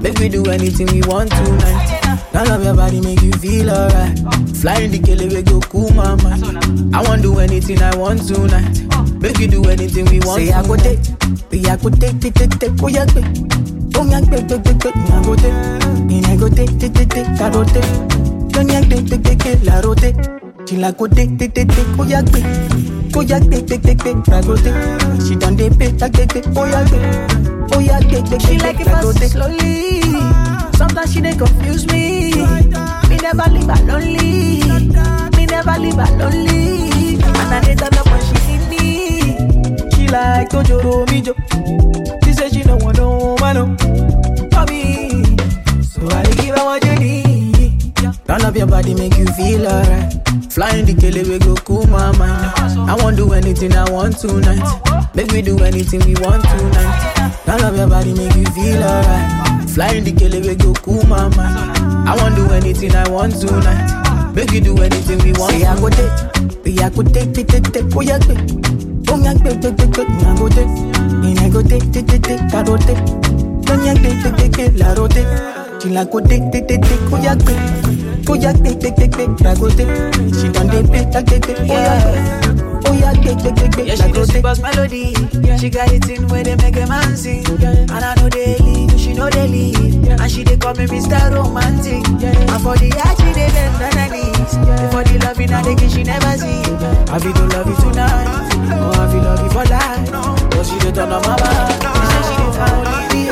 Make we do anything we want tonight. Turn up your body, make you feel alright. Flying the kele we go cool my mind. I won't do anything I want tonight. Make you do anything we want. Say I go take, be I go take, take, take, take, oh yeah, take. Oh yeah, take, take, take, take, I go take. And I go take, take, take, take, I go take. Don't yeah, take, take, take, take, la rote. She like go take, take, take, take, oh yeah, take. Oh yeah, take, take, I go take. She done dey pay, take, take, take, oh yeah, take. Oh yeah, take, take, She like it fast slowly. Sometimes she dey confuse me. Me never leave her lonely. Me never leave her lonely. And I turn up when she need me. She like Tojoro Mijo. She say she don't want no man no. for me. So I give her what you need. Up your body, make you feel alright. Flying the kele we go cool my mind. I won't do anything I want tonight. Make we do anything we want tonight. Turn up your body, make you feel alright. Flying the kele we go cool my mind. I won't do anything I want tonight. Make you do anything we want. Say I go take, be I go take, take, take, take, oh yeah, take. Take, take, take, take, I go take. I go take, take, take, take, I go take. Don't yeah, take, take, take, take, la rote. She like go take, take, take, take, oh yeah, take. Oh yeah, take, take, take, take, I go take. She done dey take, take, take, oh yeah, take. Oh yeah, take, take, take, take, Yeah, I she take. boss melody. She got it in where they make a man sing. And I know they leave, she know they leave. And she they call me Mr. Romantic. And for the art, she they bend on her knees. For the love in her, she never see. I feel to love you tonight. Oh, I feel love you for life. Cause she dey turn on my mind. She say she dey find only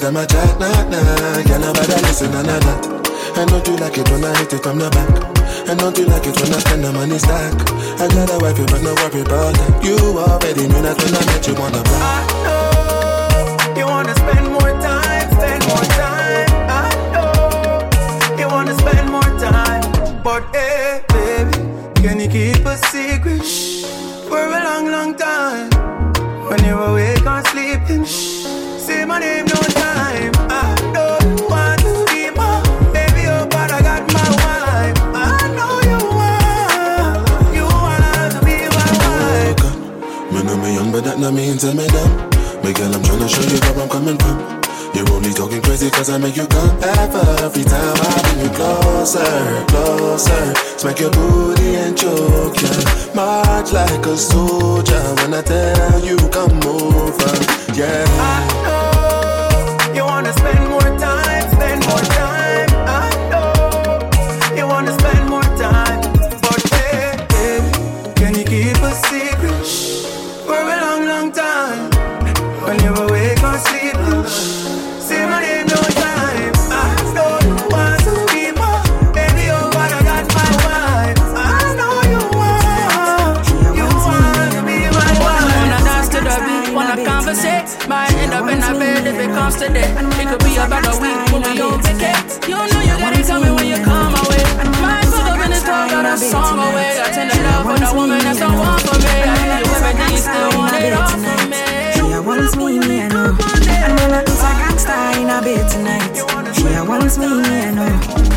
ears, them a chat, nah, nah. Girl, nobody listen, nah, nah, nah. I know you like it when I hit it from the back? I know you like it when I spend the money stack? I got a wife, but no worry about that. You already knew that when I met you on the block. I know You wanna spend more time, spend more time. I know you wanna spend more time, but hey, baby, can you keep a secret? Shh, for a long, long time? When you're awake or sleeping, Shh, say my name not mean tell me dumb. Me girl, I'm tryna show you where I'm coming from. You're only talking crazy cause I make you come ever Every time I bring you closer, closer Smack your booty and choke ya March like a soldier When I tell you come over, yeah I know You wanna spend a woman that's the one for me. I you everything, you still want it all from me. She a wants me, me I know. And man a is a gangster in a bed tonight. She a wants me, me I know.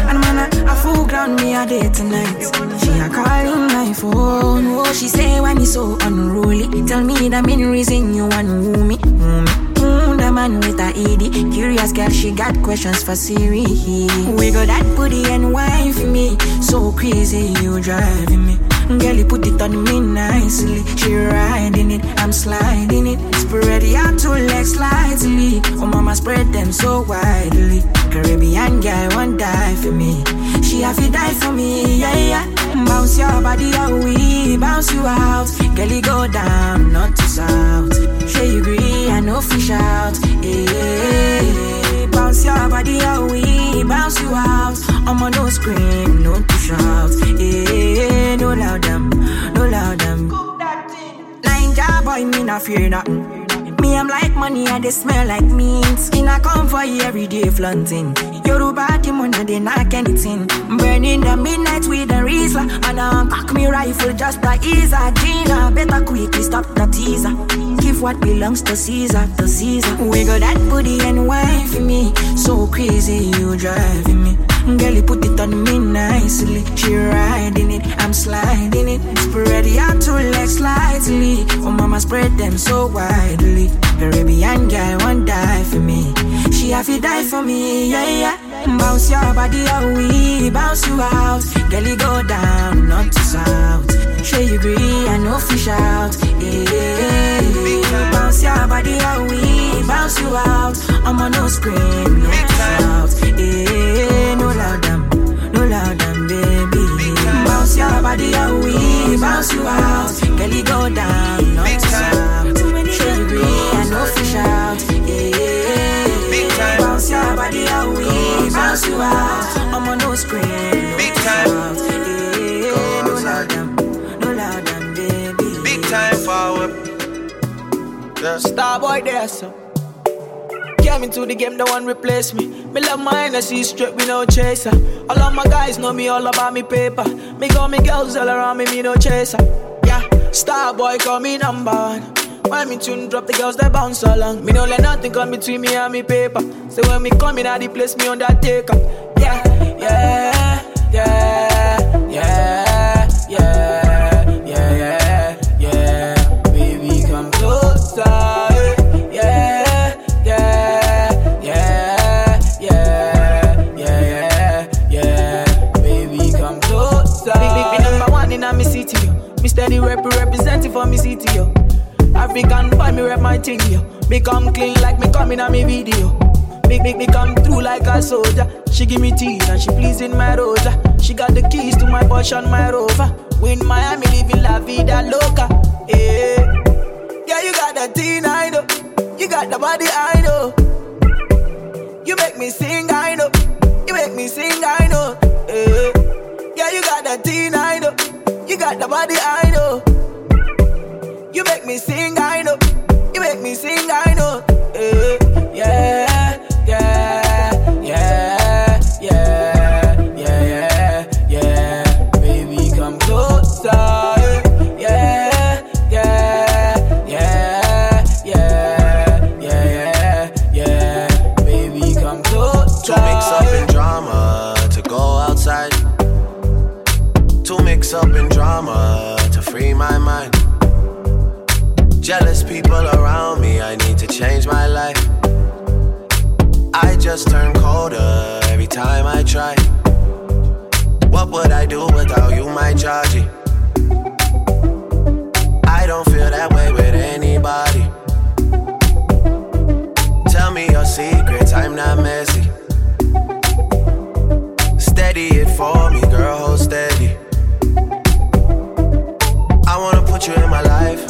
And man a, a full ground me a day tonight. She a calling my phone. Oh, she say when it's so unruly. Tell me the main reason you want woo me. Woo me. Mm, the man with a ED. Curious girl, she got questions for Siri. Wiggle that booty and for me. So crazy, you driving me. Girl, you put it on me nicely. She riding it, I'm sliding it. Spread your two legs slightly. Oh, mama, spread them so widely. Caribbean girl won't die for me. She have to die for me, yeah, yeah. Bounce your body, oh, we bounce you out. Girlie go down, not to south. Sure you agree, I know fish out. Hey, bounce your body out, we bounce you out. I'm on no scream, no to shout. Hey, no loud them, no loud them. Ninja boy, me not fear nothing. Me, I'm like money and they smell like meat. Skin I come for you every day flaunting. Yoruba money they knock anything. Burning the midnight with a Riesler. And I'm cock me rifle just to ease a Gina. Better quickly stop the teaser. Give what belongs to Caesar, to Caesar. Wiggle that booty and wine for me. So crazy, you driving me. Girl, you put it on me nicely. She riding it, I'm sliding it. Spread your two legs slightly. Oh, mama, spread them so widely. Caribbean girl won't die for me. She have to die for me, yeah, yeah. Bounce your body out, we bounce you out. Girl, you go down, not to south. Sure you agree, I know fish out. Yeah. Bounce your body out, we bounce you out. I'm on no scream, no shout. Yeah, Bounce your body out, we bounce you out. Girl, you go down, not to south. Sure you agree, I know fish out. Yeah. Bounce your body out, we bounce you out. I'm on no scream, no Big time. shout. Yeah, no loud them, no loud them, baby. Big time forward. Yeah. Starboy there, so. Came into the game, the one replace me. Me love my energy straight, we no chaser. All of my guys know me all about me paper. Me got me girls all around me, me no chaser. Yeah, star boy call me number one. When me tune drop, the girls they bounce along. Me no let nothing come between me and me paper. So when me come in, the place me on that undertaker. Yeah, yeah, yeah, city, yo. African boy, me rep my thing, yo. Me come clean like me coming on me video. Make, make me come through like a soldier. She give me tea and she pleasing my rosa. She got the keys to my Porsche my Rover. Win Miami, living la vida loca. Yeah, yeah, you got the teen, I know. You got the body, I know. You make me sing, I know. You make me sing, I know. Yeah, yeah, you got the teen, I know. You got the body, I know. Make me sing, I know. You make me sing, I know. What I do without you, my Georgie? I don't feel that way with anybody. Tell me your secrets, I'm not messy. Steady it for me, girl, hold steady. I wanna put you in my life.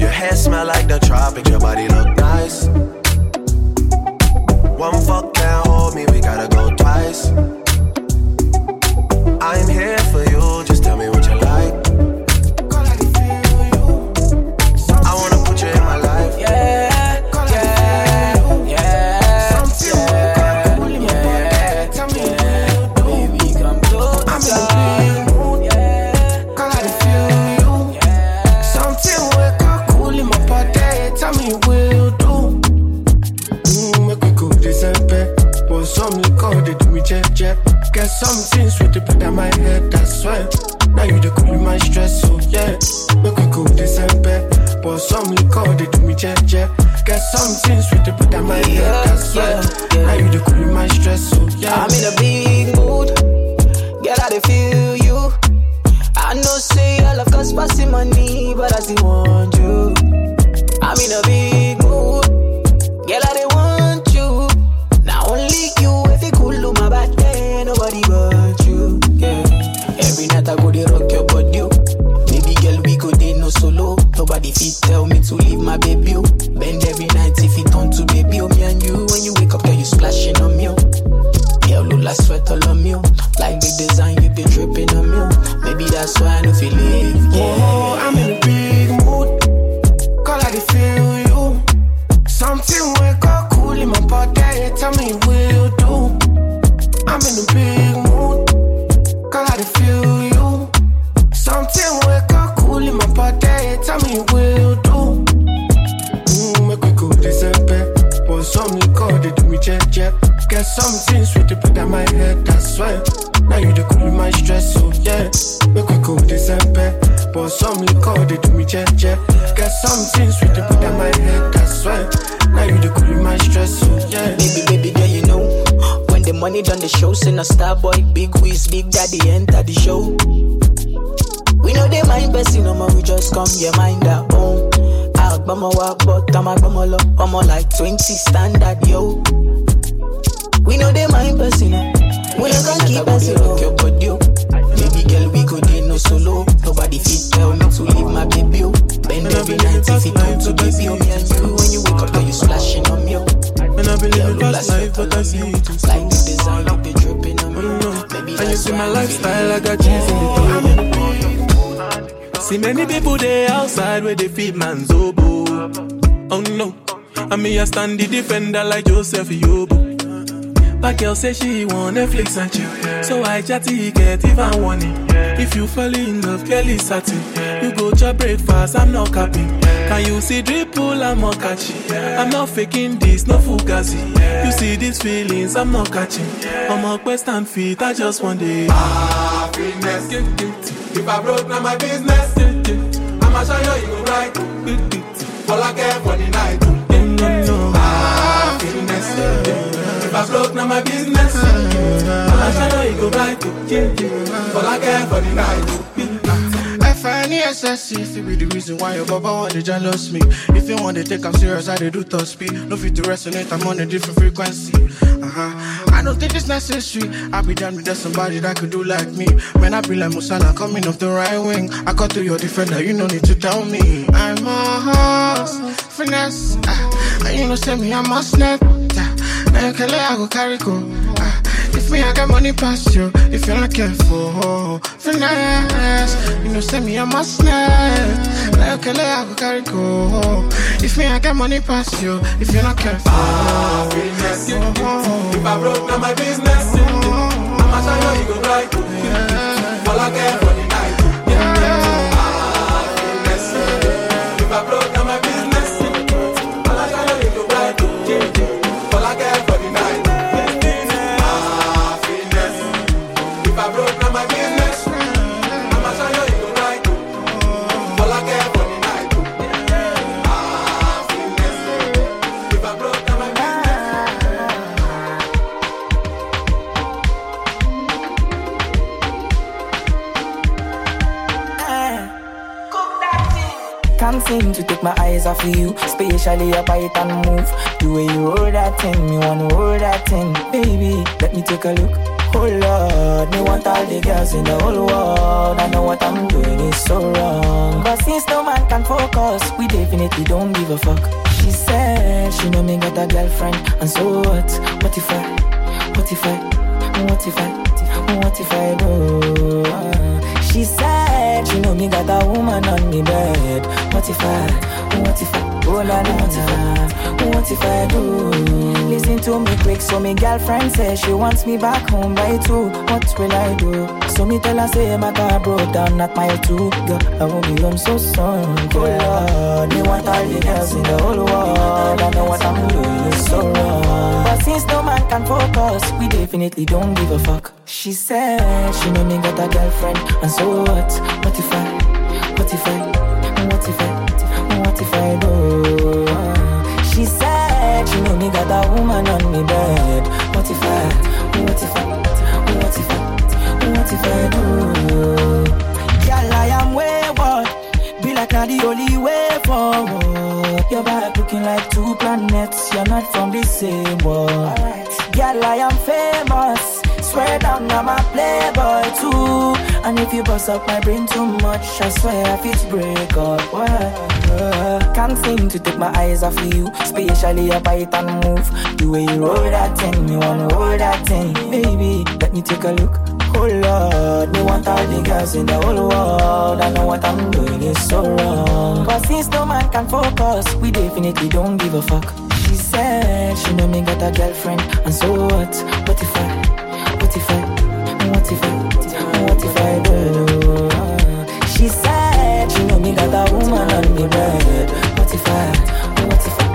Your hair smell like the tropics, your body look nice. One fuck can't hold me, we gotta go twice. I'm here for you, just tell me stressful, oh, yeah. Make we go December. But some liquor, they do me check, check. Get some things with the put on my head, that's why. Stand the defender like Joseph Yobo. But girl say she want Netflix and chill, so I chatty get even warning. If you fall in love, girl is satin. You go to breakfast, I'm not capping. Can you see dripple? I'm not catching. I'm not faking this, no fugazi. You see these feelings, I'm not catching. I'm a quest and feet, I just want it. Happiness. If I broke, now my business. I'ma show you, you go right. All I care for the night. If I broke, now my business. Show you, you go right. All I care for the night. I find the it be the reason why your baba want to jealous me. If you want to take I'm serious, I dey do top speed. No fit to resonate, I'm on a different frequency. Uh-huh. I don't think it's necessary. I be done with that somebody that could do like me. Man, I be like Musala coming off the right wing. I cut to your defender, you no need to tell me. I'm a horse, finesse. Uh, and you know, say me, I'm a snap. Uh, now you can let I go carry go. If me, I got money past you. If you're not careful, finesse. You know, say me, I'm a snap. Now you can let go carry go. If me, I got money past you. If you're not careful, ah, Happiness. Oh, oh, oh. If I broke, now my business. I'ma show you, you go right. All I care for eyes off you, especially your bite and move. The way you hold that thing, me wanna hold that thing, baby. Let me take a look. Oh Lord, me want all the girls in the whole world. I know what I'm doing is so wrong, but since no man can focus, we definitely don't give a fuck. She said she know me got a girlfriend, and so what? What if I? What if I? What if I? What if I do? She said she know me got a woman on me bed. What if I? What if I? Oh what if I? What if I do? Listen to me quick, so me girlfriend says she wants me back home by two. What will I do? So me tell her say my car broke down at mile two. Girl, I won't be home so soon. Girl, Lord, me want all the girls in the whole world. I know what I'm doing so wrong. But since no man can focus, we definitely don't give a fuck. She said she know me got a girlfriend, and so what? What if I? What if I? What if I? What if I do? She said she know me got a woman on me bed. What if I? What if I? What if I? What if I do? Girl, I am wayward. Be like not the only way forward. Your back looking like two planets. You're not from the same world. Girl, I am famous. Swear down, I'm a playboy too. And if you bust up my brain too much, I swear if it's break up. Can't seem to take my eyes off of you, especially your bite and move. The way you roll that thing, me wanna hold that thing, baby. Let me take a look. Oh Lord, me want all the girls in the whole world. I know what I'm doing is so wrong. But since no man can focus, we definitely don't give a fuck. She said she know me got a girlfriend, and so what? What if I? What if I? What if I? What if I do? She said she know me got a woman on the bed. What if I? What if I?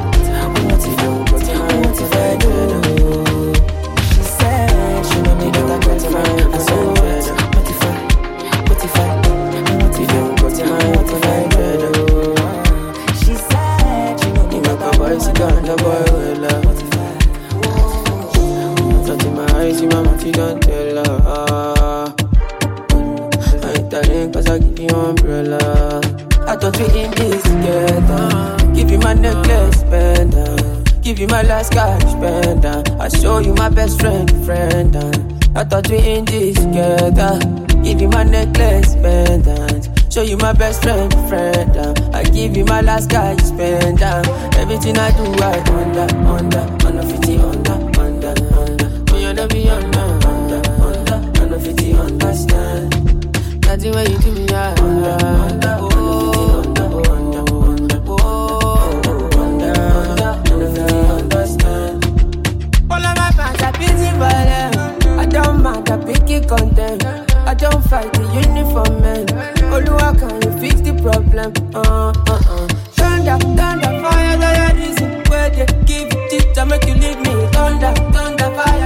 What if I? What if I do? She said she know me got a girlfriend, and so what? What if I? What if I? What if I? What if I? What if I do? She said she know me got a boy, she got the boy well uh. Not in my eyes, see my mouth, you can't tell her ah. I ain't cause I give you umbrella I thought we in this together Give you my necklace, pendant Give you my last cash, pendant I show you my best friend, friend. I thought we in this together Give you my necklace, pendant Show you my best friend, friend. Uh. I give you my last guy, you spend. Everything I do, I under, under, under 50, under, under, under. Never under, under, under, under, under 50, understand. All of my fans are busy violent. I don't fight the uniform man. Oluwa, can you fix the problem? Uh, uh, uh. Thunder, thunder, that you me. Thunder, thunder, that.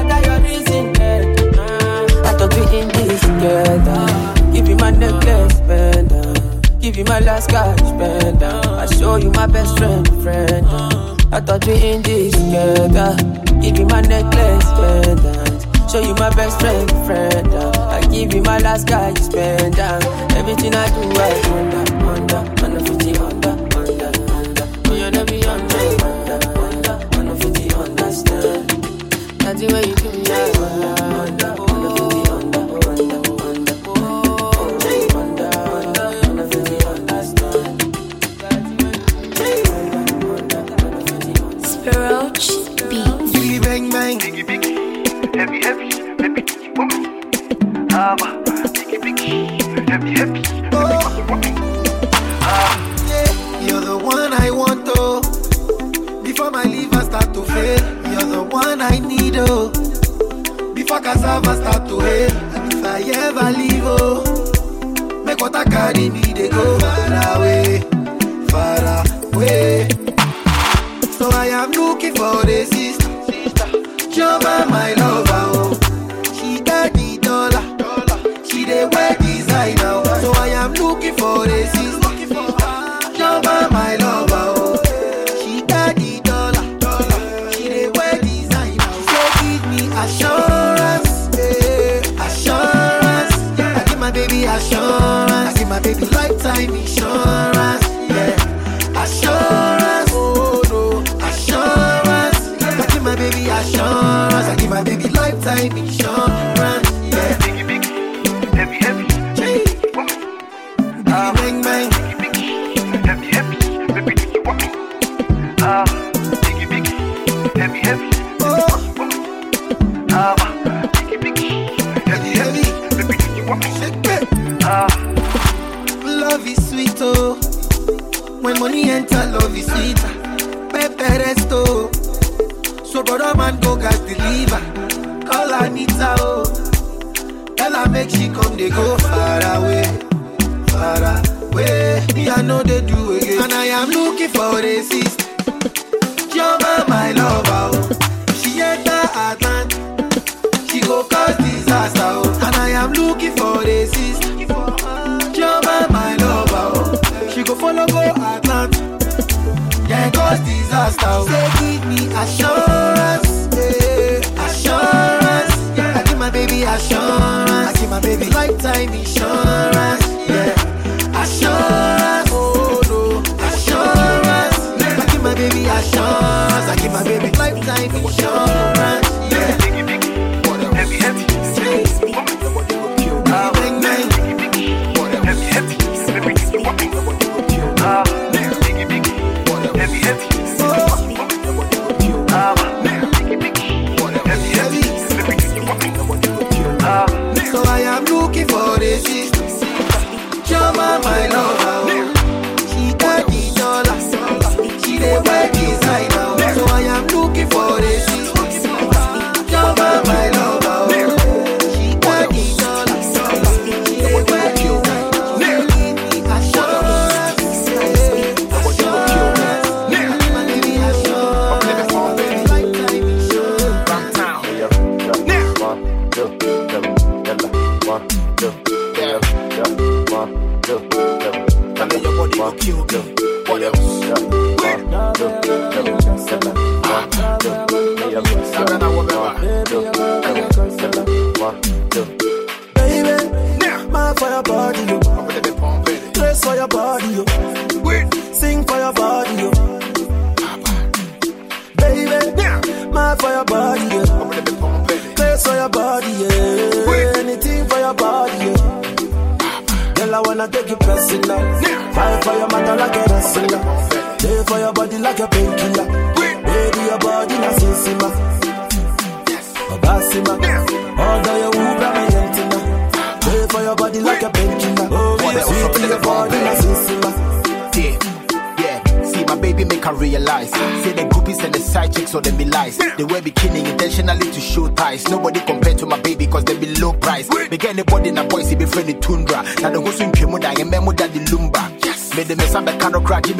Yeah. Together. Give you my last cash, pendant. I show you my best friend, friend. I thought we in this together. Give you my necklace, pendant. Show you my best friend, friend. I give you my last you spend. Everything I do, I under, under, under 50, under, under, under. When you never be under, under, under, under 50, understand. Nothing when you cassava start to hail, if I ever leave, oh, make water carry me, they go far away, far away. So I am looking for a sister, Jova, my lover,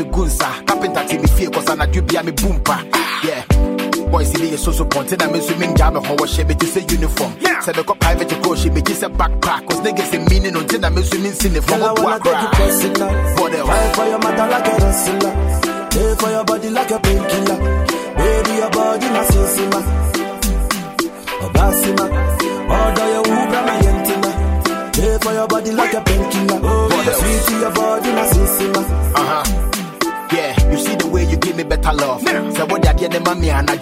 me gunsa. Carpenter ti me fear cause I na do be a me boompa. Yeah. Boys see the so so ponte na me swimming jam ho wa she be to say uniform. Yeah. Say be ko private go she be just a backpack cause niggas say meaning until na me swimming sin from Girl, I a wanna take you personal. What else? Fight for your mother like a wrestler. Play for your body like a painkiller.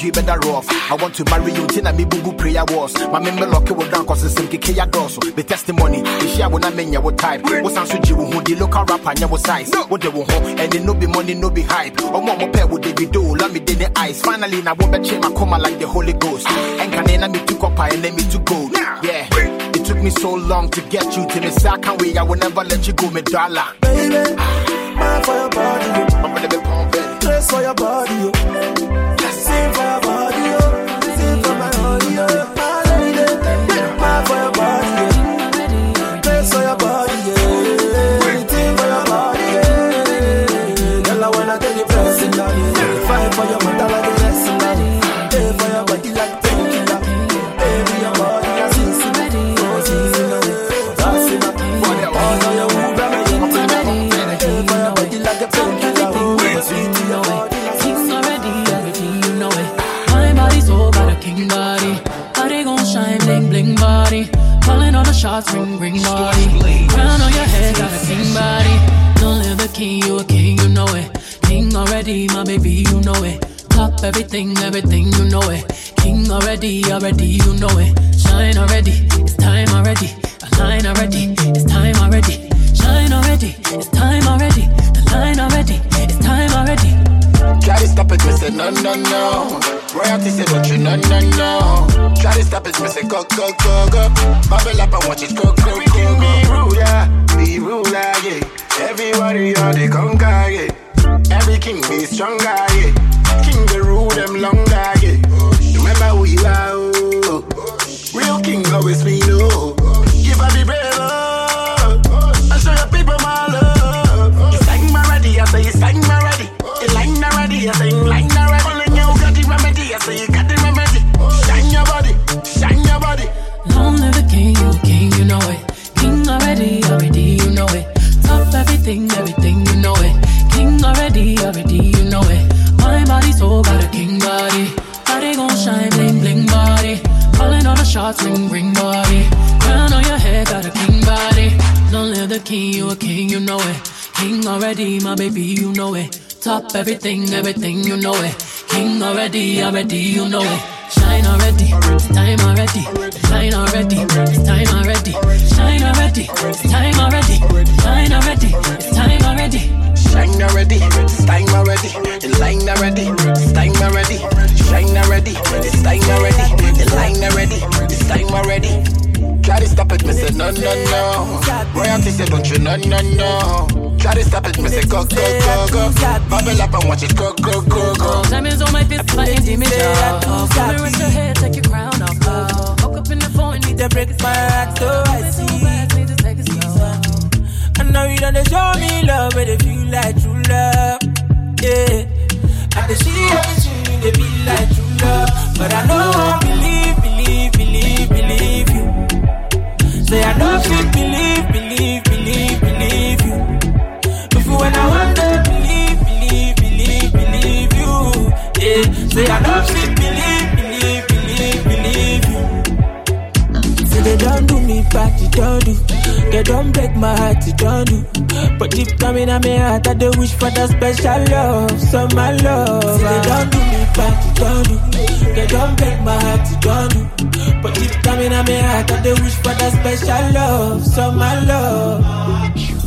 I better off. I want to marry you till I me boo boo prayer was. My member lock it down cause it's some kiki ya doso. The testimony, the share when I mean your type. What's on suji who the local rapper your size. What they will home and it no be money, no be hype. Oh, or more pair with the do, let me in the eyes. Finally, now won't be my coma like the Holy Ghost. And can I me to copper and let me to go. Yeah. It took me so long to get you to me, I can't wait. I will never let you go, me dollar. Baby, mad for your body. I'm gonna be pumping. Dress for your body, ring body. Crown on your head, got a king body. Don't live the king, you a king, you know it. King already, my baby, you know it. Top everything, everything, you know it. King already, already, you know it. Shine already, it's time already. Align already, it's time already. Shine already, it's time already. The line already, it's time already. To stop it, me say no, no, no. Royalty say don't you, no, no, no. Try to stop it, me say go, go, go, go. Bubble up and watch it go, go, go, go. Be ruler, be ruler, yeah. Everybody are the conquer, yeah. Every king be stronger, yeah. King the rule them longer, Top everything, everything, you know it. King already, already, you know it. Shine already, it's time already. Shine already, it's time already. Shine already, it's time already. Shine already, it's time already. Shine already, it's time already. The line already, it's time already. Shine already, time already. The line already, it's time already. Try to stop it, me say no, no, no. Royalty say don't you, no, no, no. Try to stop it, me say go, go, go, go. Bubble up and watch it go, go, go, go. Diamonds on my fist, my job. Come and rest your head, take your crown off. Oh. Woke up in the phone, need to break my heart, so I see. Need to take it slow. I know you done they show me love, but it feel like true love. Yeah. I can see everything they be like true love. But I know I believe, Say I don't fit believe, believe, believe, believe you. If you when I want to believe, believe, believe, believe you. Yeah. Say I don't fit believe, believe, believe, believe you. Say they don't do me bad, they don't do. They don't break my heart, they don't do. But deep down in my heart, I do wish for that special love, so my love. Say they don't do me bad, they don't do. They don't break my heart, they don't do. But deep down in my heart, I do wish for that special love, so my love.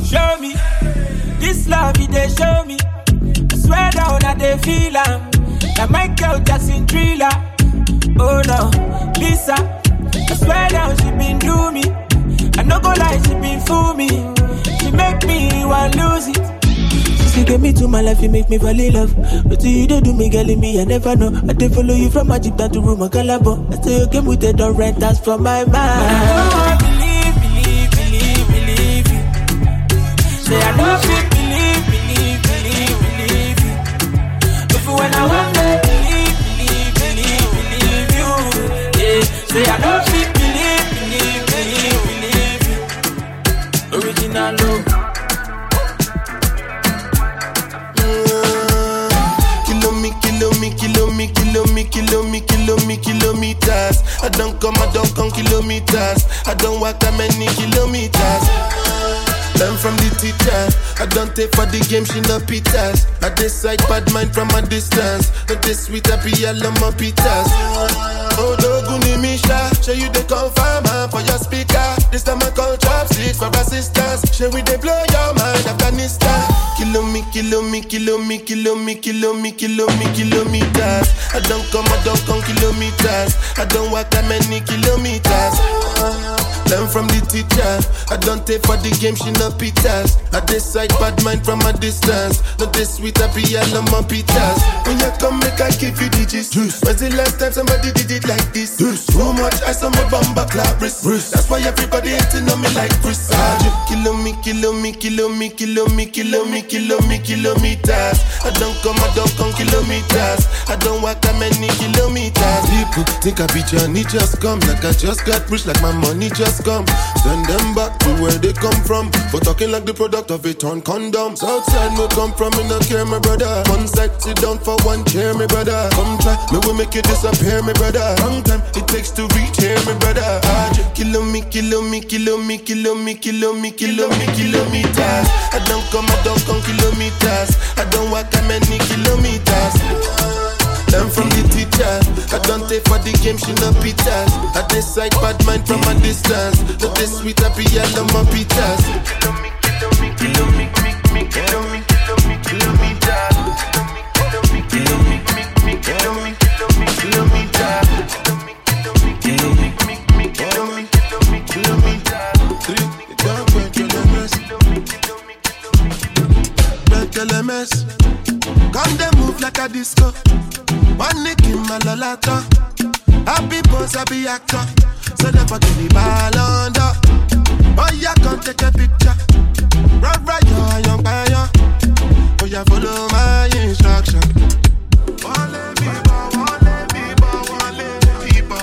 Show me this love, they show me. I swear down that they feel um, am. That Michael Jackson thriller. Oh no, Lisa. I swear down she been do me. I no go lie, she been fool me. She make me want lose it. She get me to my life, you make me fall in love. But you don't do me, girl, in me, I never know. I did follow you from Magic down to room, a calabo. I say you came with the don't rent, that's from my mind. Oh, I believe, believe, believe, believe you. Say I don't feel believe, believe, believe, believe you. But when I want to believe, believe, believe, believe you. Yeah, say I don't me, kilometers. I don't come, I don't come kilometers. I don't walk that many kilometers. Learn from the teacher. I don't take for the game, she no pitas. I decide bad mind from a distance. But this sweet happy yellow my pitas. Oh, Doguni Misha, show you the confirm for your speaker. This time I call chopsticks for assistance. Show we they blow your mind, Afghanistan. Kilo me, kilo me, kilo me, kilo me, kilo me, kilo me, kilometers. I don't come, I don't come kilometers. I don't walk that many kilometers. Learn from the teacher. I don't take for the game, she no pitas. I decide bad mind from a distance. Not this sweet, I be all on my pitas. When you come, make I give you digits. When's the last time somebody did it like this? Too much ice on my bumper clap wrist. That's why everybody hating on me like Chris. Kilo me, kilo me, kilo me, kilo me, kilo me, kilo me, kilometers. I don't come, I don't come kilometers. I don't walk that many kilometers. People think I be Johnny just come. Like I just got rich, like my money just come. Send them back to where they come from. For talking like the product of a torn condom. Southside me come from, me no care, my brother. One side, sit down for one chair, my brother. Come try, me will make you disappear, my brother. Long time it takes to reach here, my brother. Ah, Kilo me, kilo me, kilo me, kilo me, kilo me, kilo me, kilometers. I don't come, I don't come kilometers. I don't walk that many kilometers. Learn from the teacher. I don't take for the game, she no pitas. I decide bad mind from a distance. Not this sweet, I be all on my pitas. Come they move like a disco. One nick in my lolata. Happy boss, happy actor. So never give me ball under. Oh, yeah, come take a picture. Right, right, yo, young fire. Oh, yeah, follow my instruction. Wale biba, wale biba, wale biba.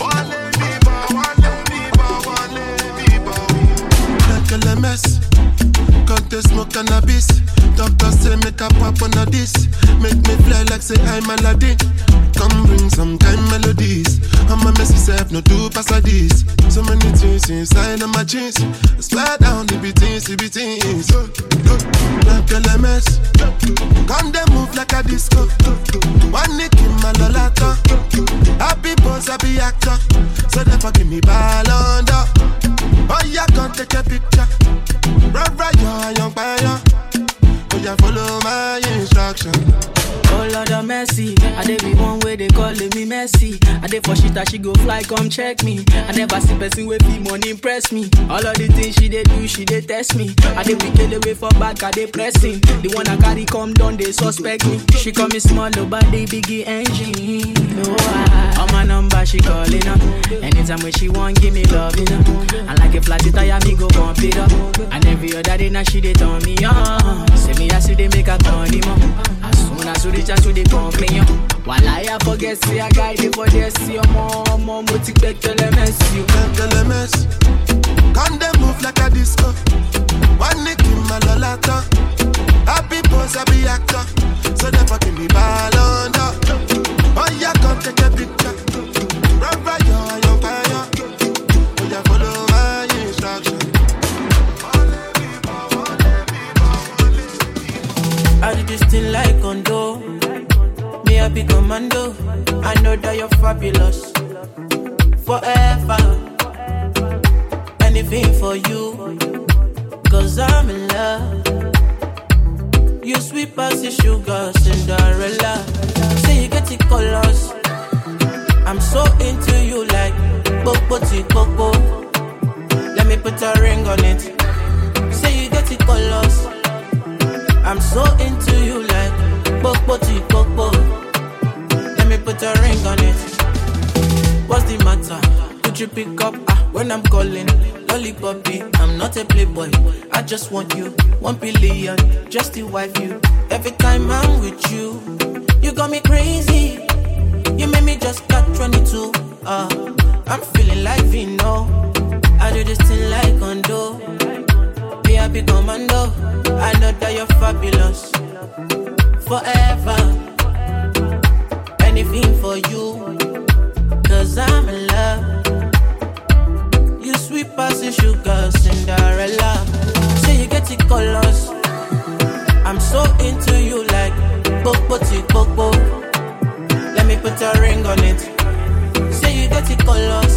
Wale biba, wale biba, wale biba. Like LMS. Cut the smoke cannabis. Doctor say make a pop on this. Make me fly like say I'm Aladdin. Come bring some kind melodies. I'm a messy self, no do pass like this. So many things inside of my jeans. Slide down the beatings, the beatings. Like LMS. Come they move like a disco. One nick in my lolata. Happy boss, happy actor. So therefore give me ball under. Oh yeah, come take a picture. Right, right, yo, young fire. Yeah, follow my instruction. Oh Lord of mercy, I dey be one way they calling me messy. I dey for shit that she go fly, come check me. I never see person with fee money impress me. All of the things she dey do, she dey test me. I dey kill away for back, I dey pressing. The one I carry come down, they suspect me. She call me small, oh, but they biggie engine. No, I, on my number she calling up. Anytime when she want, give me love, you know. And like a flat tire, me go bump it up. And every other day now she dey turn me on. Say me I see they make a turn him up. As soon as you reach I forget, see a move like a disco. Happy. So I did this thing like condo be commando. I know that you're fabulous. Forever. Anything for you. Cause I'm in love. You sweet as the sugar, Cinderella. Say you get the colors. I'm so into you like Bobo Coco. Let me put a ring on it. Say you get the colors. I'm so into you like Bobo Coco. Me put a ring on it. What's the matter? Could you pick up ah, when I'm calling? Lollipoppy, I'm not a playboy. I just want you, one billion, just to wife you. Every time I'm with you, you got me crazy. You make me just got 22. Uh, I'm feeling like Vino. I do this thing like Kondo. Be big commando. I know that you're fabulous. Forever. Anything for you. Cause I'm in love. You sweet the sugar, Cinderella. Say you get the colors. I'm so into you like Bobo Coco. Let me put a ring on it. Say you get the colors.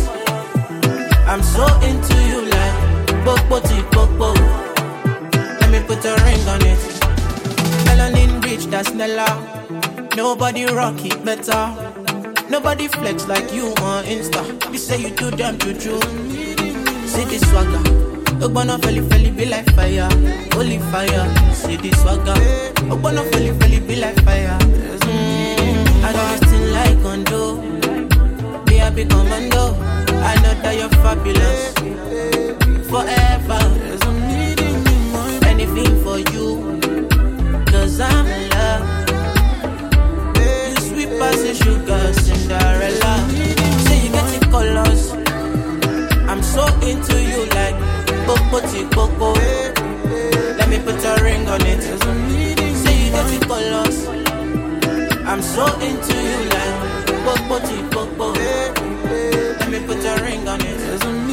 I'm so into you like Bobo Coco. Let me put a ring on it. Melanin rich, that's Nella. Nobody rock it better. Nobody flex like you on Insta. You say you do them to true. See this swagger. Ogbonna felly felly be like fire. Holy fire. See this swagger. Ogbonna felly felly be like fire. Mm, I got this thing like condo. Be a big commando. I know that you're fabulous. Forever. Anything for you. Cause I'm the sugar, Cinderella. Say you get the colors. I'm so into you like Bobo Coco. Let me put a ring on it. Say you get the colors. I'm so into you like Bobo Coco. Let me put a ring on it.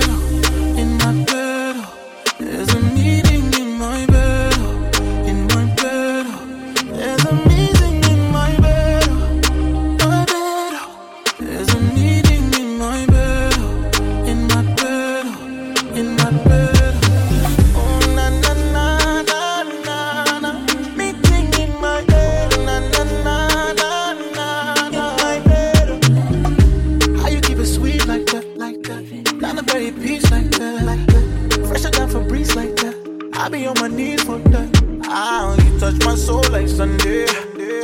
be on my knees for that. Ah, you touch my soul like Sunday.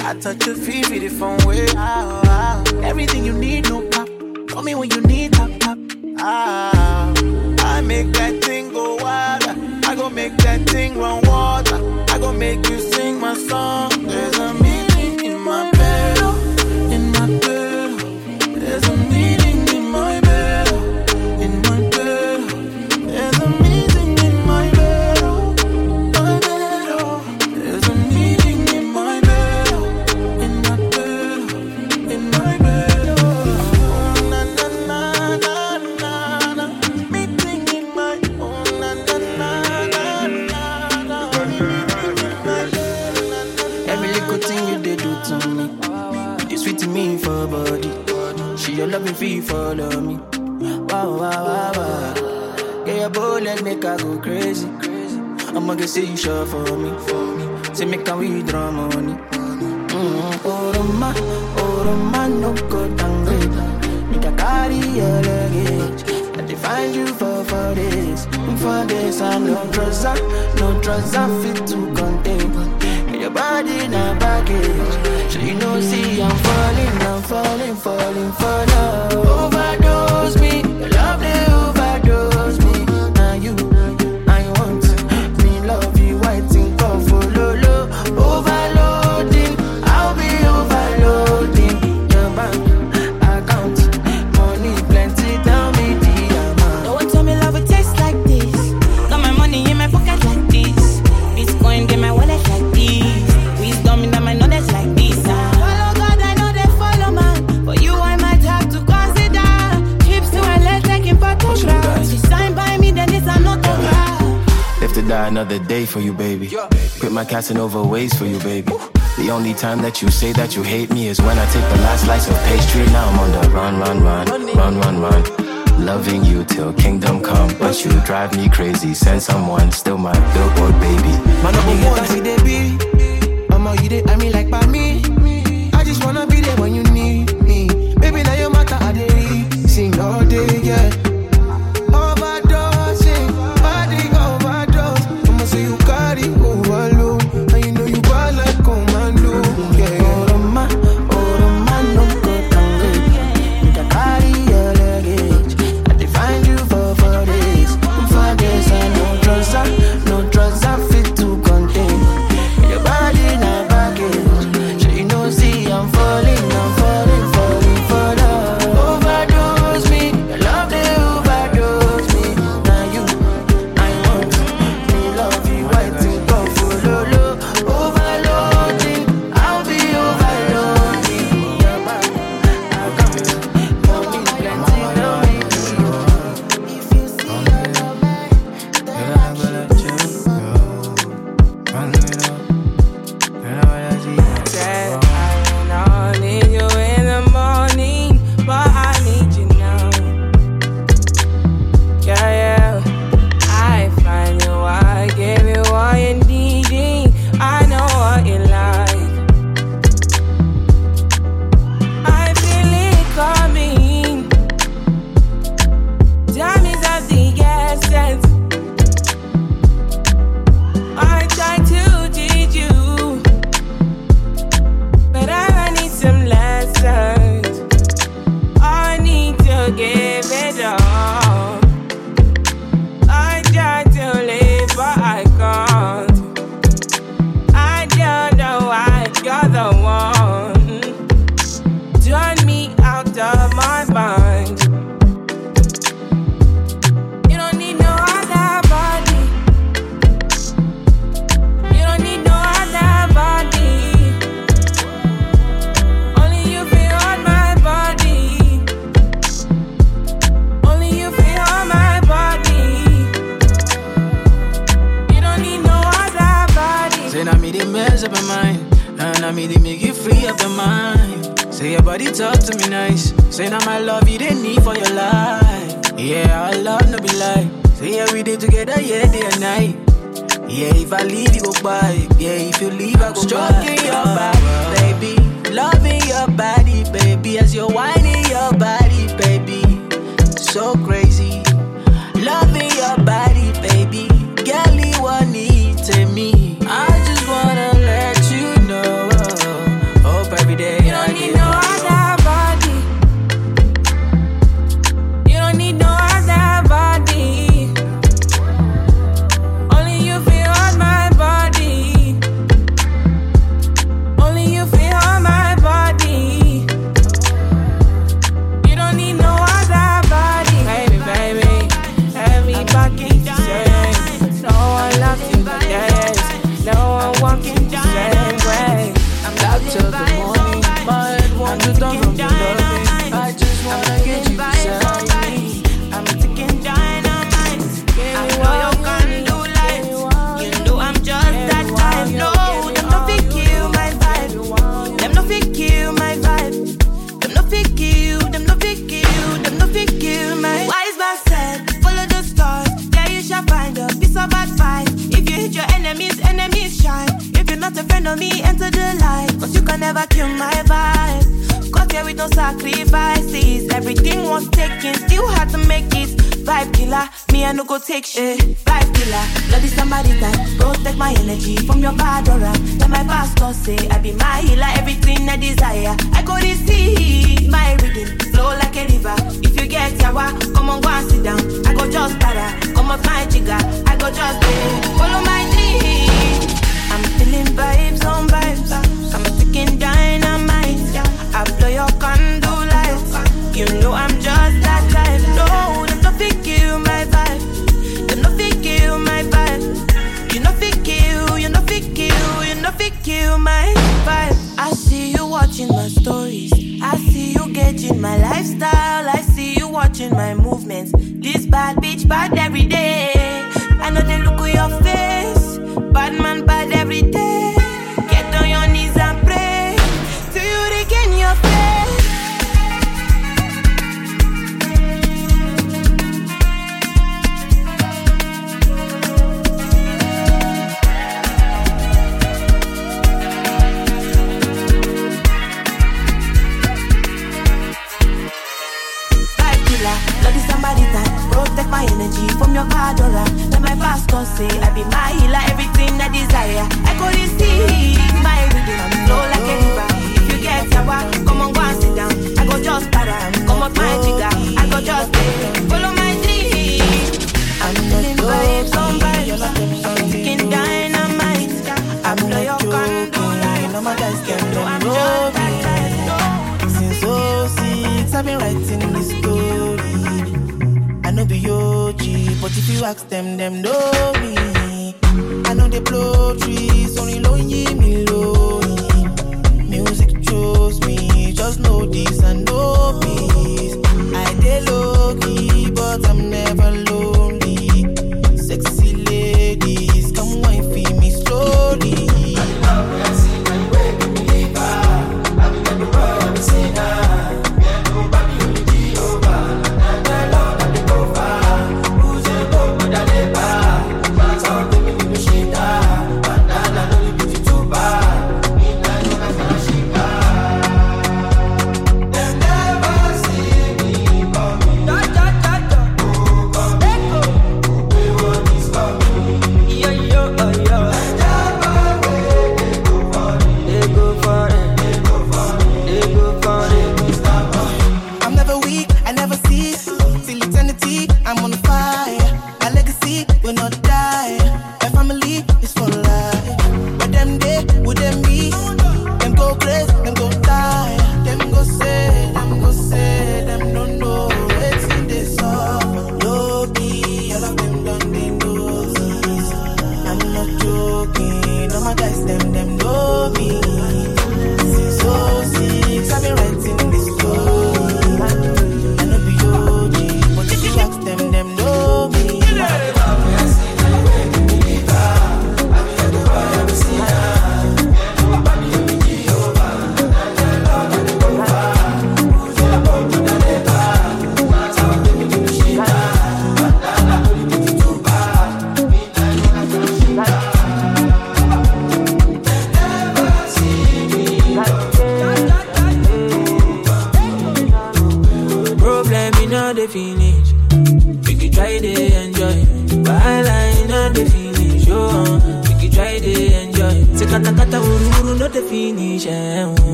I touch your feet, from way. Ah, ah. Everything you need, no pop. Call me when you need tap tap. Ah, I make that thing go wild. I go make that thing run water. I go make you sing my song. There's a love you feel follow me. Wow, wow, wow, wow. Get your bullet, make I go crazy. I'ma get see you sure for me. Say make a we draw money. Mm-hmm. Oh, Oroma, man, oh, no good angry. Make I carry your luggage. I find you for four days, for this. I no trust, no trust, I fit to contain. Your body in a package. So you know, see, I'm falling, I'm falling, falling for love. Overdose. Casanova ways for you, baby. The only time that you say that you hate me is when I take the last slice of pastry. Now I'm on the run, run, run, run, run, run. Loving you till kingdom come, but you drive me crazy. Send someone, still my billboard baby. My number one, they be. I'm all you did, I mean like by me. I just wanna be there when you need me. Baby, now your matter, I did sing all day, yeah. take shit. five killer, bloody Samaritan. Protect my energy from your bad aura. Tell my pastor say I be my healer, everything I desire. I go this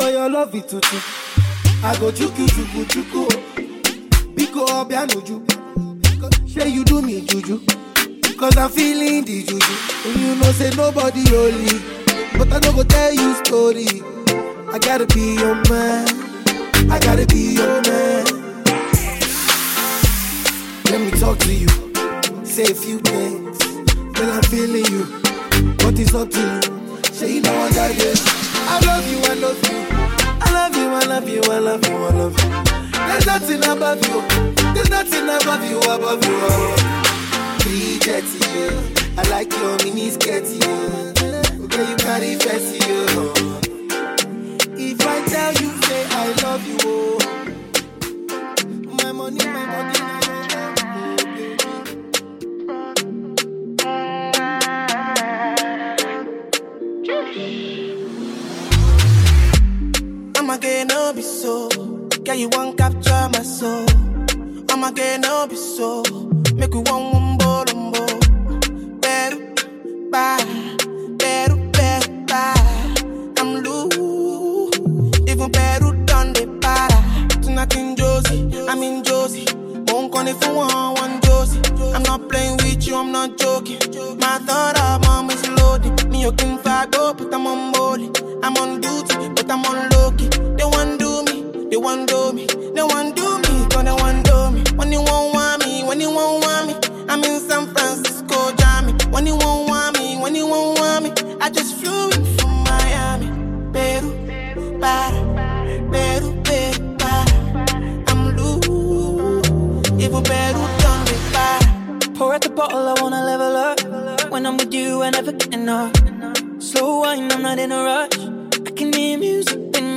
For your love it tutu. I go chuku chuku chuku. Biko obianuju. Say you do me juju. Cause I'm feeling the juju. And you know say nobody holy. But I no go tell you story. I gotta be your man. I gotta be your man. Let me talk to you. Say a few things. Well, I'm feeling you. But it's up to you. Say you know I got this. I love you, I love you. I love you, I love you, I love you, I love you. There's nothing above you. There's nothing above you, above you. Bridget, yeah. I like your mini skirt, yeah. Okay, you carry fancy, yeah. If I tell you, say I love you, oh. My money, my body, I'ma get no be so. Girl, you want capture my soul. I'ma get no be so. Make we one one bolombo. Better, bye. Better, better, bye. I'm loose. Even better done the para. Tonight in Josie, I'm in Josie. Won't call it for one, one Josie. I'm not playing with you, I'm not joking. My thought of mom is loaded. Me, you can go, but I'm on molly. I'm on duty, but I'm on low key. They want do me, they want do me, they want do me, cause they want do me. When you won't want me, when you won't want me, I'm in San Francisco, Jammy. When you won't want me, when you won't want me, I just flew in from Miami. Peru, para, Peru, Peru, para. I'm loose, even Peru done me para. Pour out the bottle, I wanna level up. When I'm with you, I never get enough. Slow wine, I'm not in a rush. I can hear music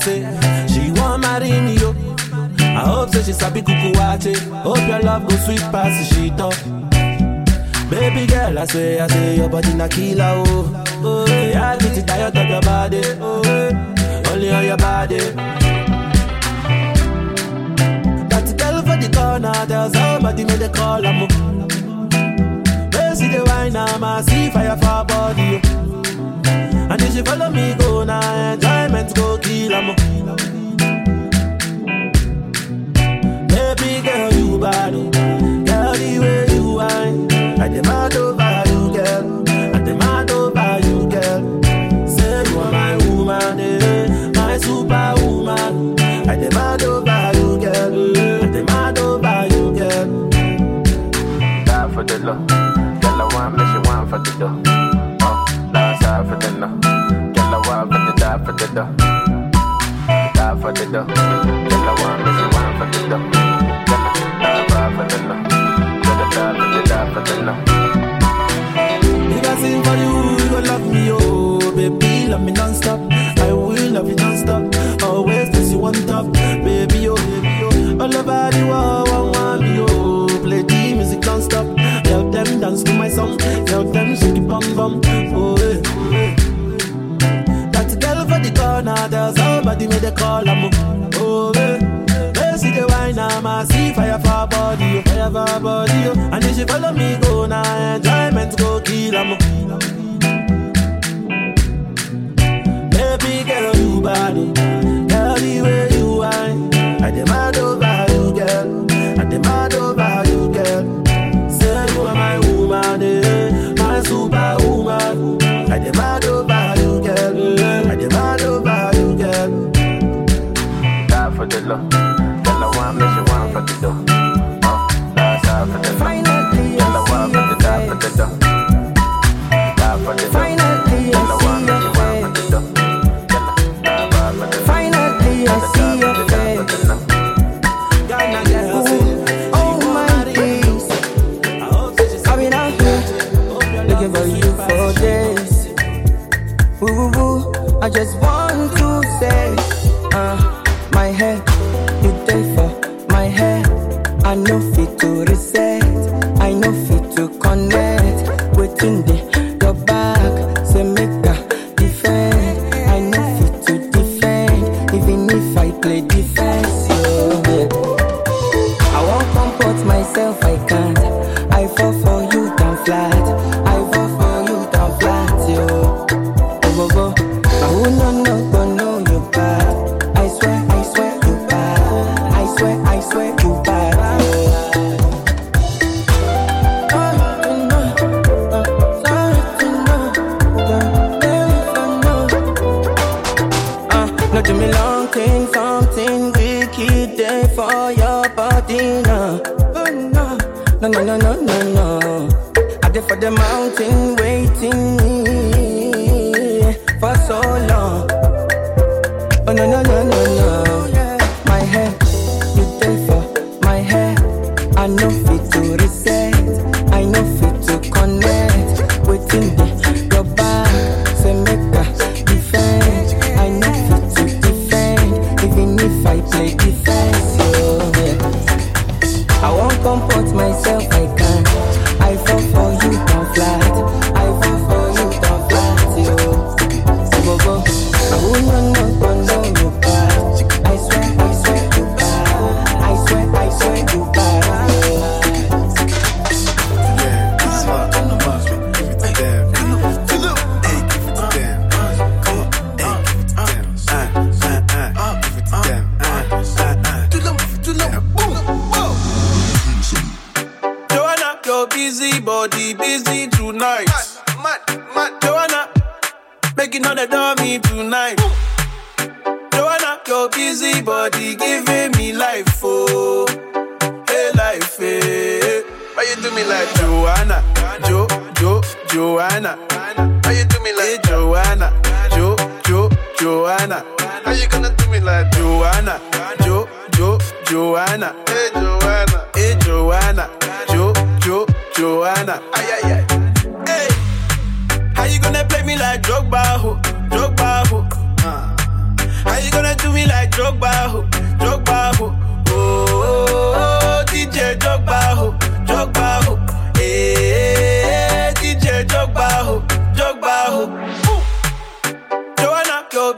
say she want marry me yo. I hope say she sabi kukuwache. Hope your love go sweet past she talk. Oh. Baby girl, I swear, I say your body na killer oh. Oh, yeah, I get tired of your body. Oh, only on your body. That girl for the corner, there's somebody made a call. I'm. Where's the wine, I'm a see fire for body. Oh. And if you follow me, go now. Nah, enjoyment go kill em. Baby girl, you bad. Oh. Girl, the way you are, I demand over you, girl. I demand over you, girl. Say you are my woman, eh? my superwoman. I demand over you, girl. I demand over you, girl. Die for the love. Girl, I want me, she want for the love. for the dough. Die for the dough. Tell her one, if you want for the dough. body, oh. And if she follow me, go now, enjoyment go kill,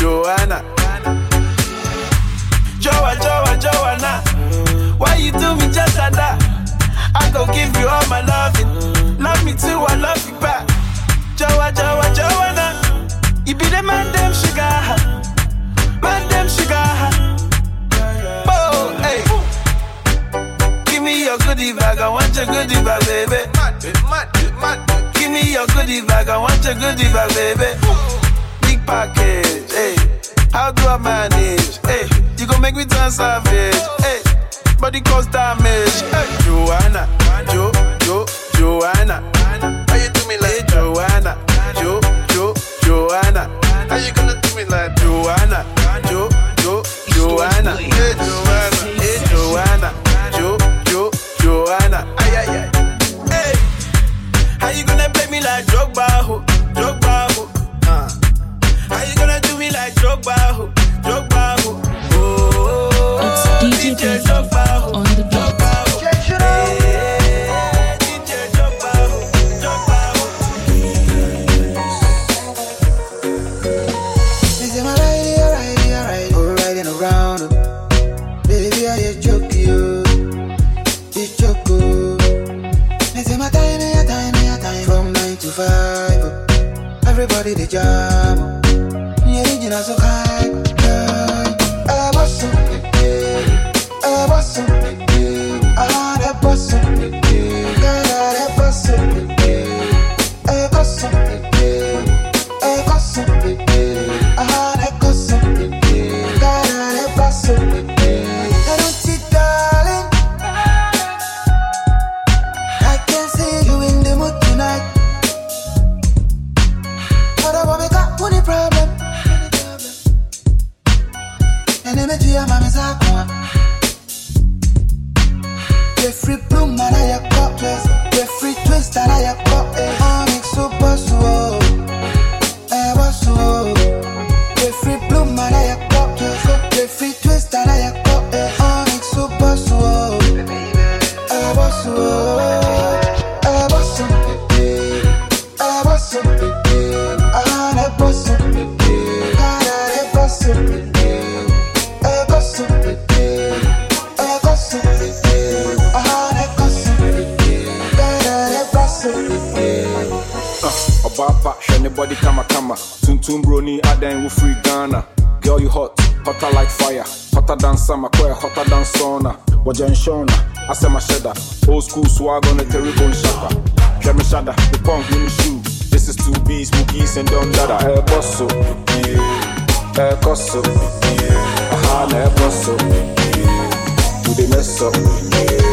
Joanna. Joa, Joa, Joanna, why you do me just like that? I go give you all my loving, love me too, I love you back. Joa, Joa, Joanna, you be the man, them sugar, man, them sugar. Oh, hey. Give me your goodie bag, I want your goodie bag, baby. Give me your goodie bag, I want your goodie bag, baby. Package, hey. How do I manage? Hey, you gon' make me turn savage. Hey, body cause damage. Hey, Joanna, Jo, Jo, Joanna. How you do me like Joanna? Jo, Jo, Joanna. How you gonna do me like Joanna? Jo, Jo, Joanna. Hey, Joanna, Drogba, ho? Drogba, ho? Oh, oh, oh, It's DJ Drogba, ho? on the beat. Hey, DJ Drogba, fire hotter than summer kɔɛ hotter than sauna wɔgya nhyɛna asɛ mahyɛ da old school swag on a terrible hwɛ me hyada me punk ne me shoe this is two bees boogies and don dada ɛɛbɔ so yeah. ɛɛkɔ so yeah. aha na ɛbɔ so yeah. we dey mess up yeah.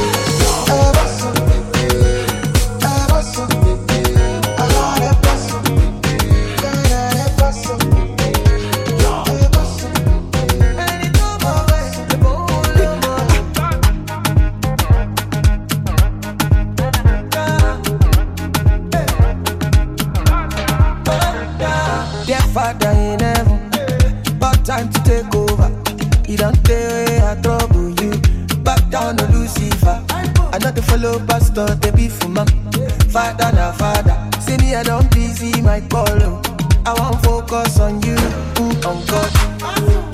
time to take over. You don't play, I trouble you. Back down to Lucifer. I not to follow pastor, they be for mom. Father, na father. See me, I don't busy, my call. Oh. I won't focus on you, mm, on God.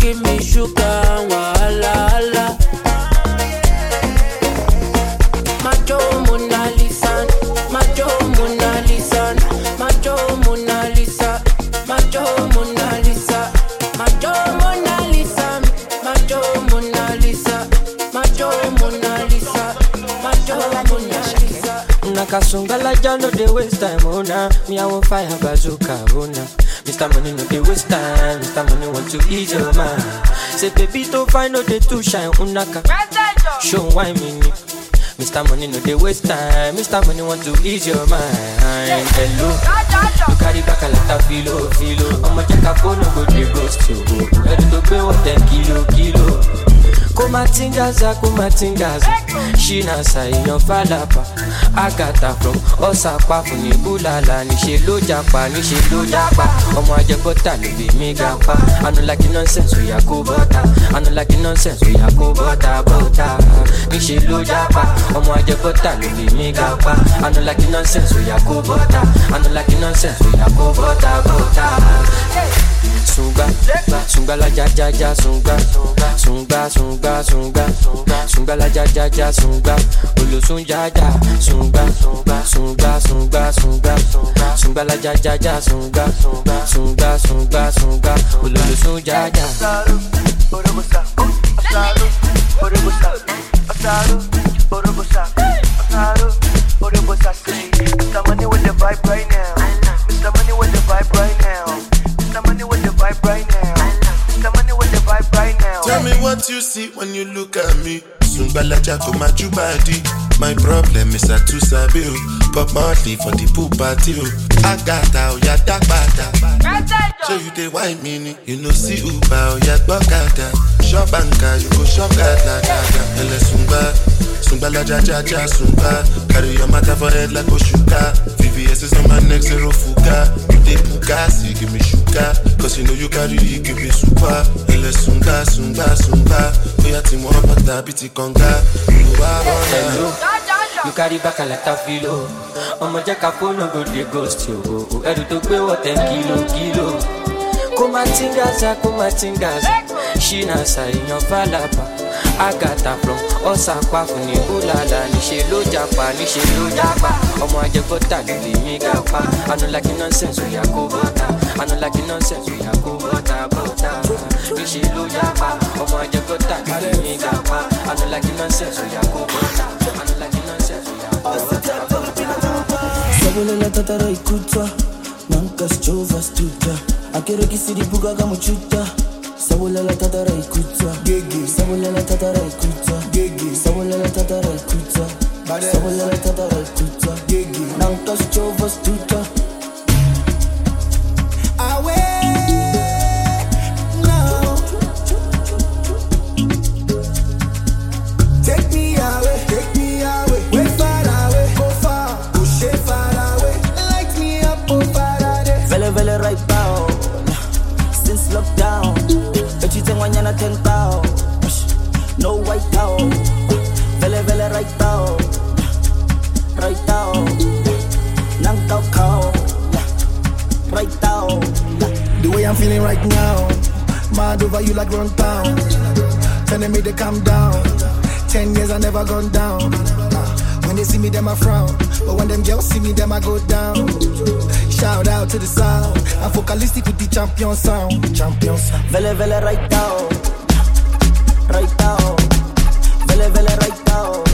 give me sugar. Wow. Kasungala ja no dey waste time, oh nah. Me fire bazooka, oh Mr. Money no dey waste time. Mr. Money want to ease your mind. Say baby to find no dey too shine, oh, unaka Show why me ni. Mr. Money no dey waste time. Mr. Money want to ease your mind. Hello. You carry back a lot of filo, filo. I'ma check a phone, no go dey ghost you Ready to pay what 10 kilo, kilo kumatingaza kumatingaza shina ṣàìyàn fàlàpà àgàtà from ọ̀sàpá funi búlàlà níṣẹ́ ló japa níṣẹ́ ló japa. Ọmọ ajẹbọ́tà ló bí mi ga pa anulaki nonsense oya kó bọ́tà anulaki nonsense oya kó bọ́tà bọ́tà níṣẹ́ ló japa. Ọmọ ajẹbọ́tà ló bí mi ga pa anulaki nonsense oya kó bọ́tà anulaki nonsense oya kó bọ́tà bọ́tà. Hey. Sunga, sunga la ja ja ja sunga, sunga sunga sunga, sunga la ja ja ja sunga, olosun ja ja sunga, sunga sunga sunga, sunga la ja ja ja sunga, sunga sunga sunga, olosun ja ja. Mr. Money with the vibe right now. Mr. Money with the vibe right now. Vibe right now. Mr. Money with the vibe right now. Tell me what you see when you look at me. Go body. My problem is I too sabi o. Pop Marley for the pool party oh. o. Agata oya. So you dey me ni. You know see Uber oya gbọ́kada. Shop anka you go shop gada gada. Ẹlẹ sungba. Sungbalaja ja ja sungba. Carry your matter for head like Oshuka. VVS is on my neck zero fuga. You dey see give me sugar. Cause you know you carry give me super. Ẹlẹ sunga sunga sunga. Oya ti mọ bàtà kànga. Bọ̀dà. Hello. You carry back a lot of filo. Ọmọ jẹ́ ká fóònù go dey ghost yo. Ẹrù tó gbé wọ̀ ten kilo kilo. Kó má ti ń gaza, kó má ti ń gaza. Ṣínà ṣàìyàn fàlàbà. Agatha from Ọ̀sàpá fún ní Búlàlà. Níṣe ló japa, níṣe ló japa. Ọmọ ajẹgbọ́tà ló lè mí. Àná like nonsense oya kó bọ́tà. Like nonsense oya kó bọ́tà bọ́tà. Níṣe ló japa. Ọmọ ajẹgbọ́tà ló lè mí ga I don't like the nonsense, so yeah, go I don't like the nonsense, so yeah, go Sabulela tata nanka sjova stuta. Akerekisidi bugaga muchuta sabulela tata raikuta gege sabulela tata raikuta gege sabulela tata raikuta sabulela tata gege nanka sjova stuta. Nyana 10,000 No white out Vele vele right now Right now Nang tao kao Right now The way I'm feeling right now, mad over you like run town. Telling me to calm down. Ten years I never gone down. When they see me, them I frown. But when them girls see me, them I go down. Shout out to the sound. I'm focalistic with the champion sound. Champion sound. Vele vele right now Right Vele vele right now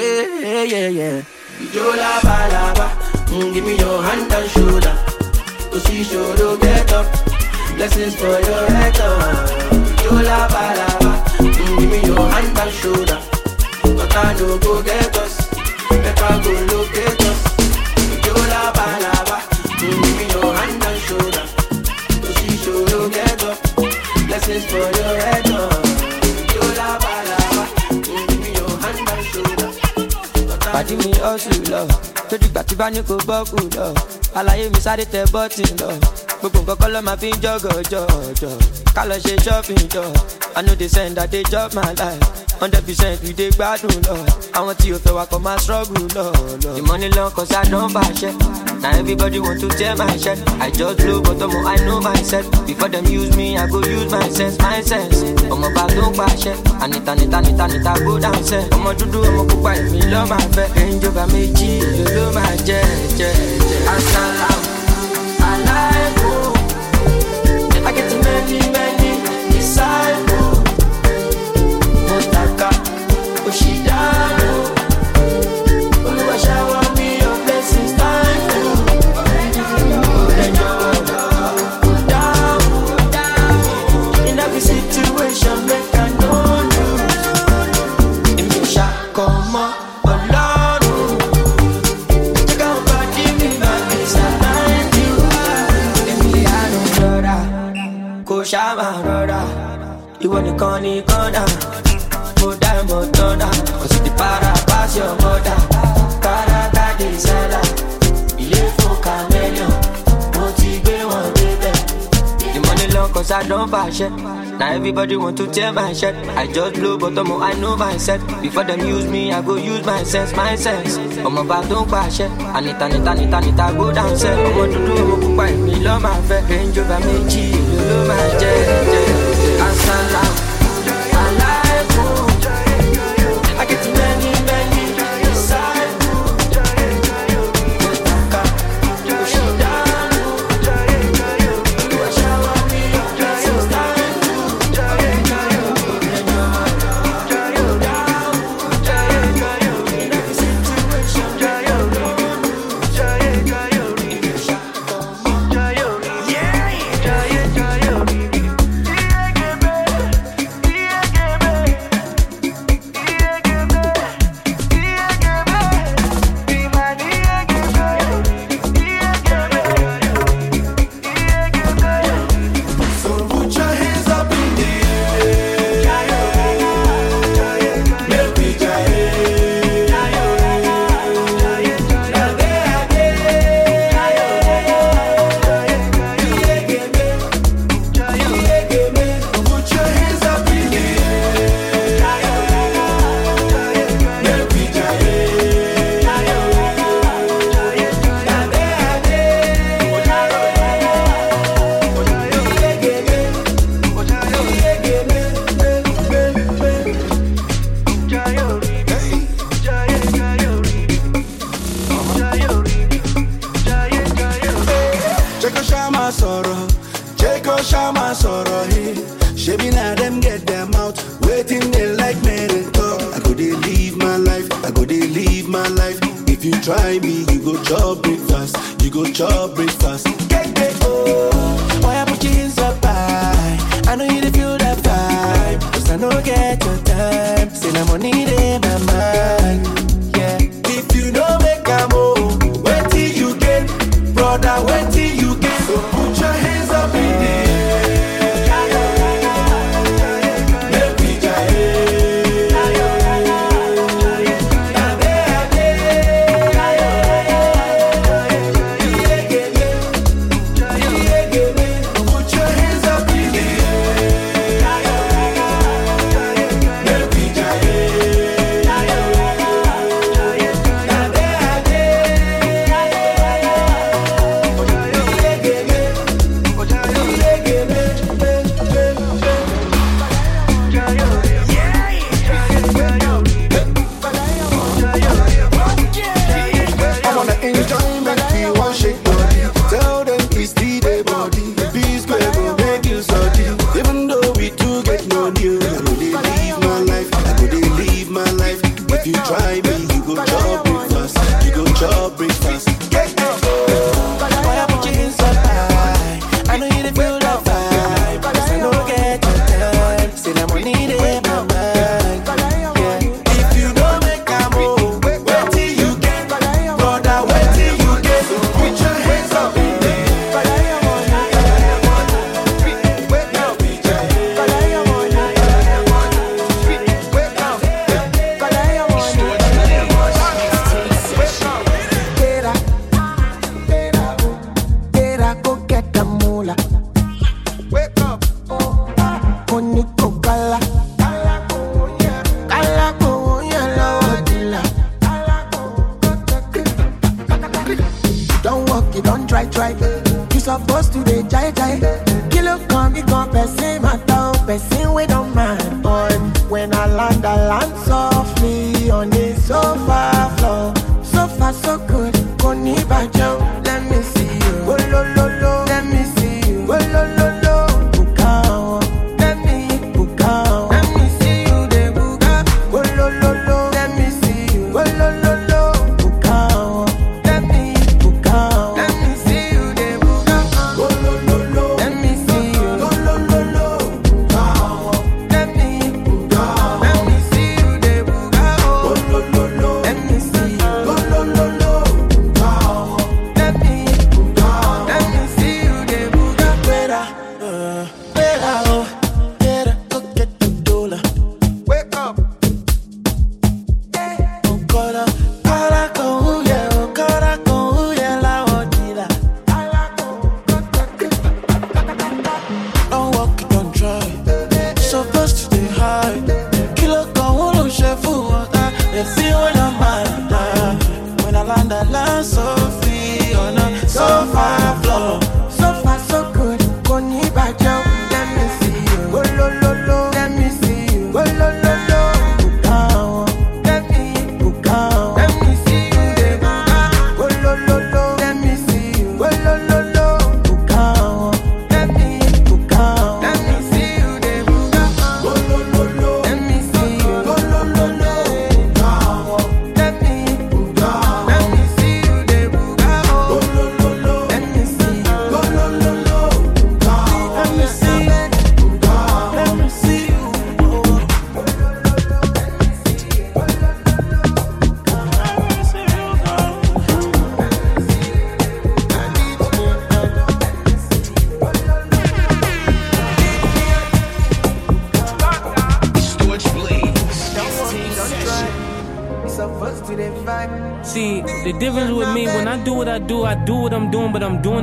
away. Yeah, yeah, yeah. Uju la ba la ba. Mm, give me your hand and shoulder. To see shoulder get up. Blessings for your head up. Uju la ba la ba. Mm, give me your hand and shoulder. But I no go get us. Better go locate us. Uju la ba la ba. Mm, give me your hand and shoulder. To see shoulder get up. Blessings for your head pàdé mi ọ̀sùn lọ tó dìgbà tí bá ní kó bọ́ọ̀kù lọ. Àlàyé mi sáré tẹ bọ́ọ̀tì lọ gbogbo nǹkan kọ́ ló máa fi ń jọ́gọ̀ jọ̀jọ̀ ká lọ ṣe shopping jọ i no dey send i dey chop my life. Hundred percent we dey gbádùn lọ. Àwọn tí o fẹ́ wa kọ́ máa struggle lọ lọ. the money long cause i don bàṣẹ na everybody want to tear my shirt i just blow but ọmọ i know myself before dem use me i go use my sense my sense. Ọmọ bá tó ń pàṣẹ ànita nita nita nita go down sẹ ọmọ dúdú ọmọ pupa èmi lọ́ máa fẹ́. Ẹ̀ńjọba méjì ló ló máa jẹ́ jẹ́ jẹ́. asalaam Ìwọ nìkan ni kọ́nà, mo dá ìmọ̀ tọ́nà. Kò sì ti para pass your mother. Kárátá dé sálà, ilé fún chameleon. Mo ti gbé wọn. The money long cause I don't bash it. Now everybody want to tear my shirt. I just blow but I'm I know myself. Before them use me, I go use my sense, my sense. I'm about to bash it. Anita, Anita, Anita, Anita, go down set. To do, I'm pupa, me love my fat. Range over me, G, love my jet, jet. Assalam, alaikum.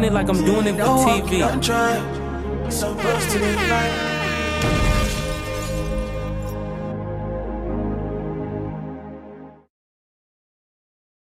Doing, but I'm doing it like I'm doing it for TV.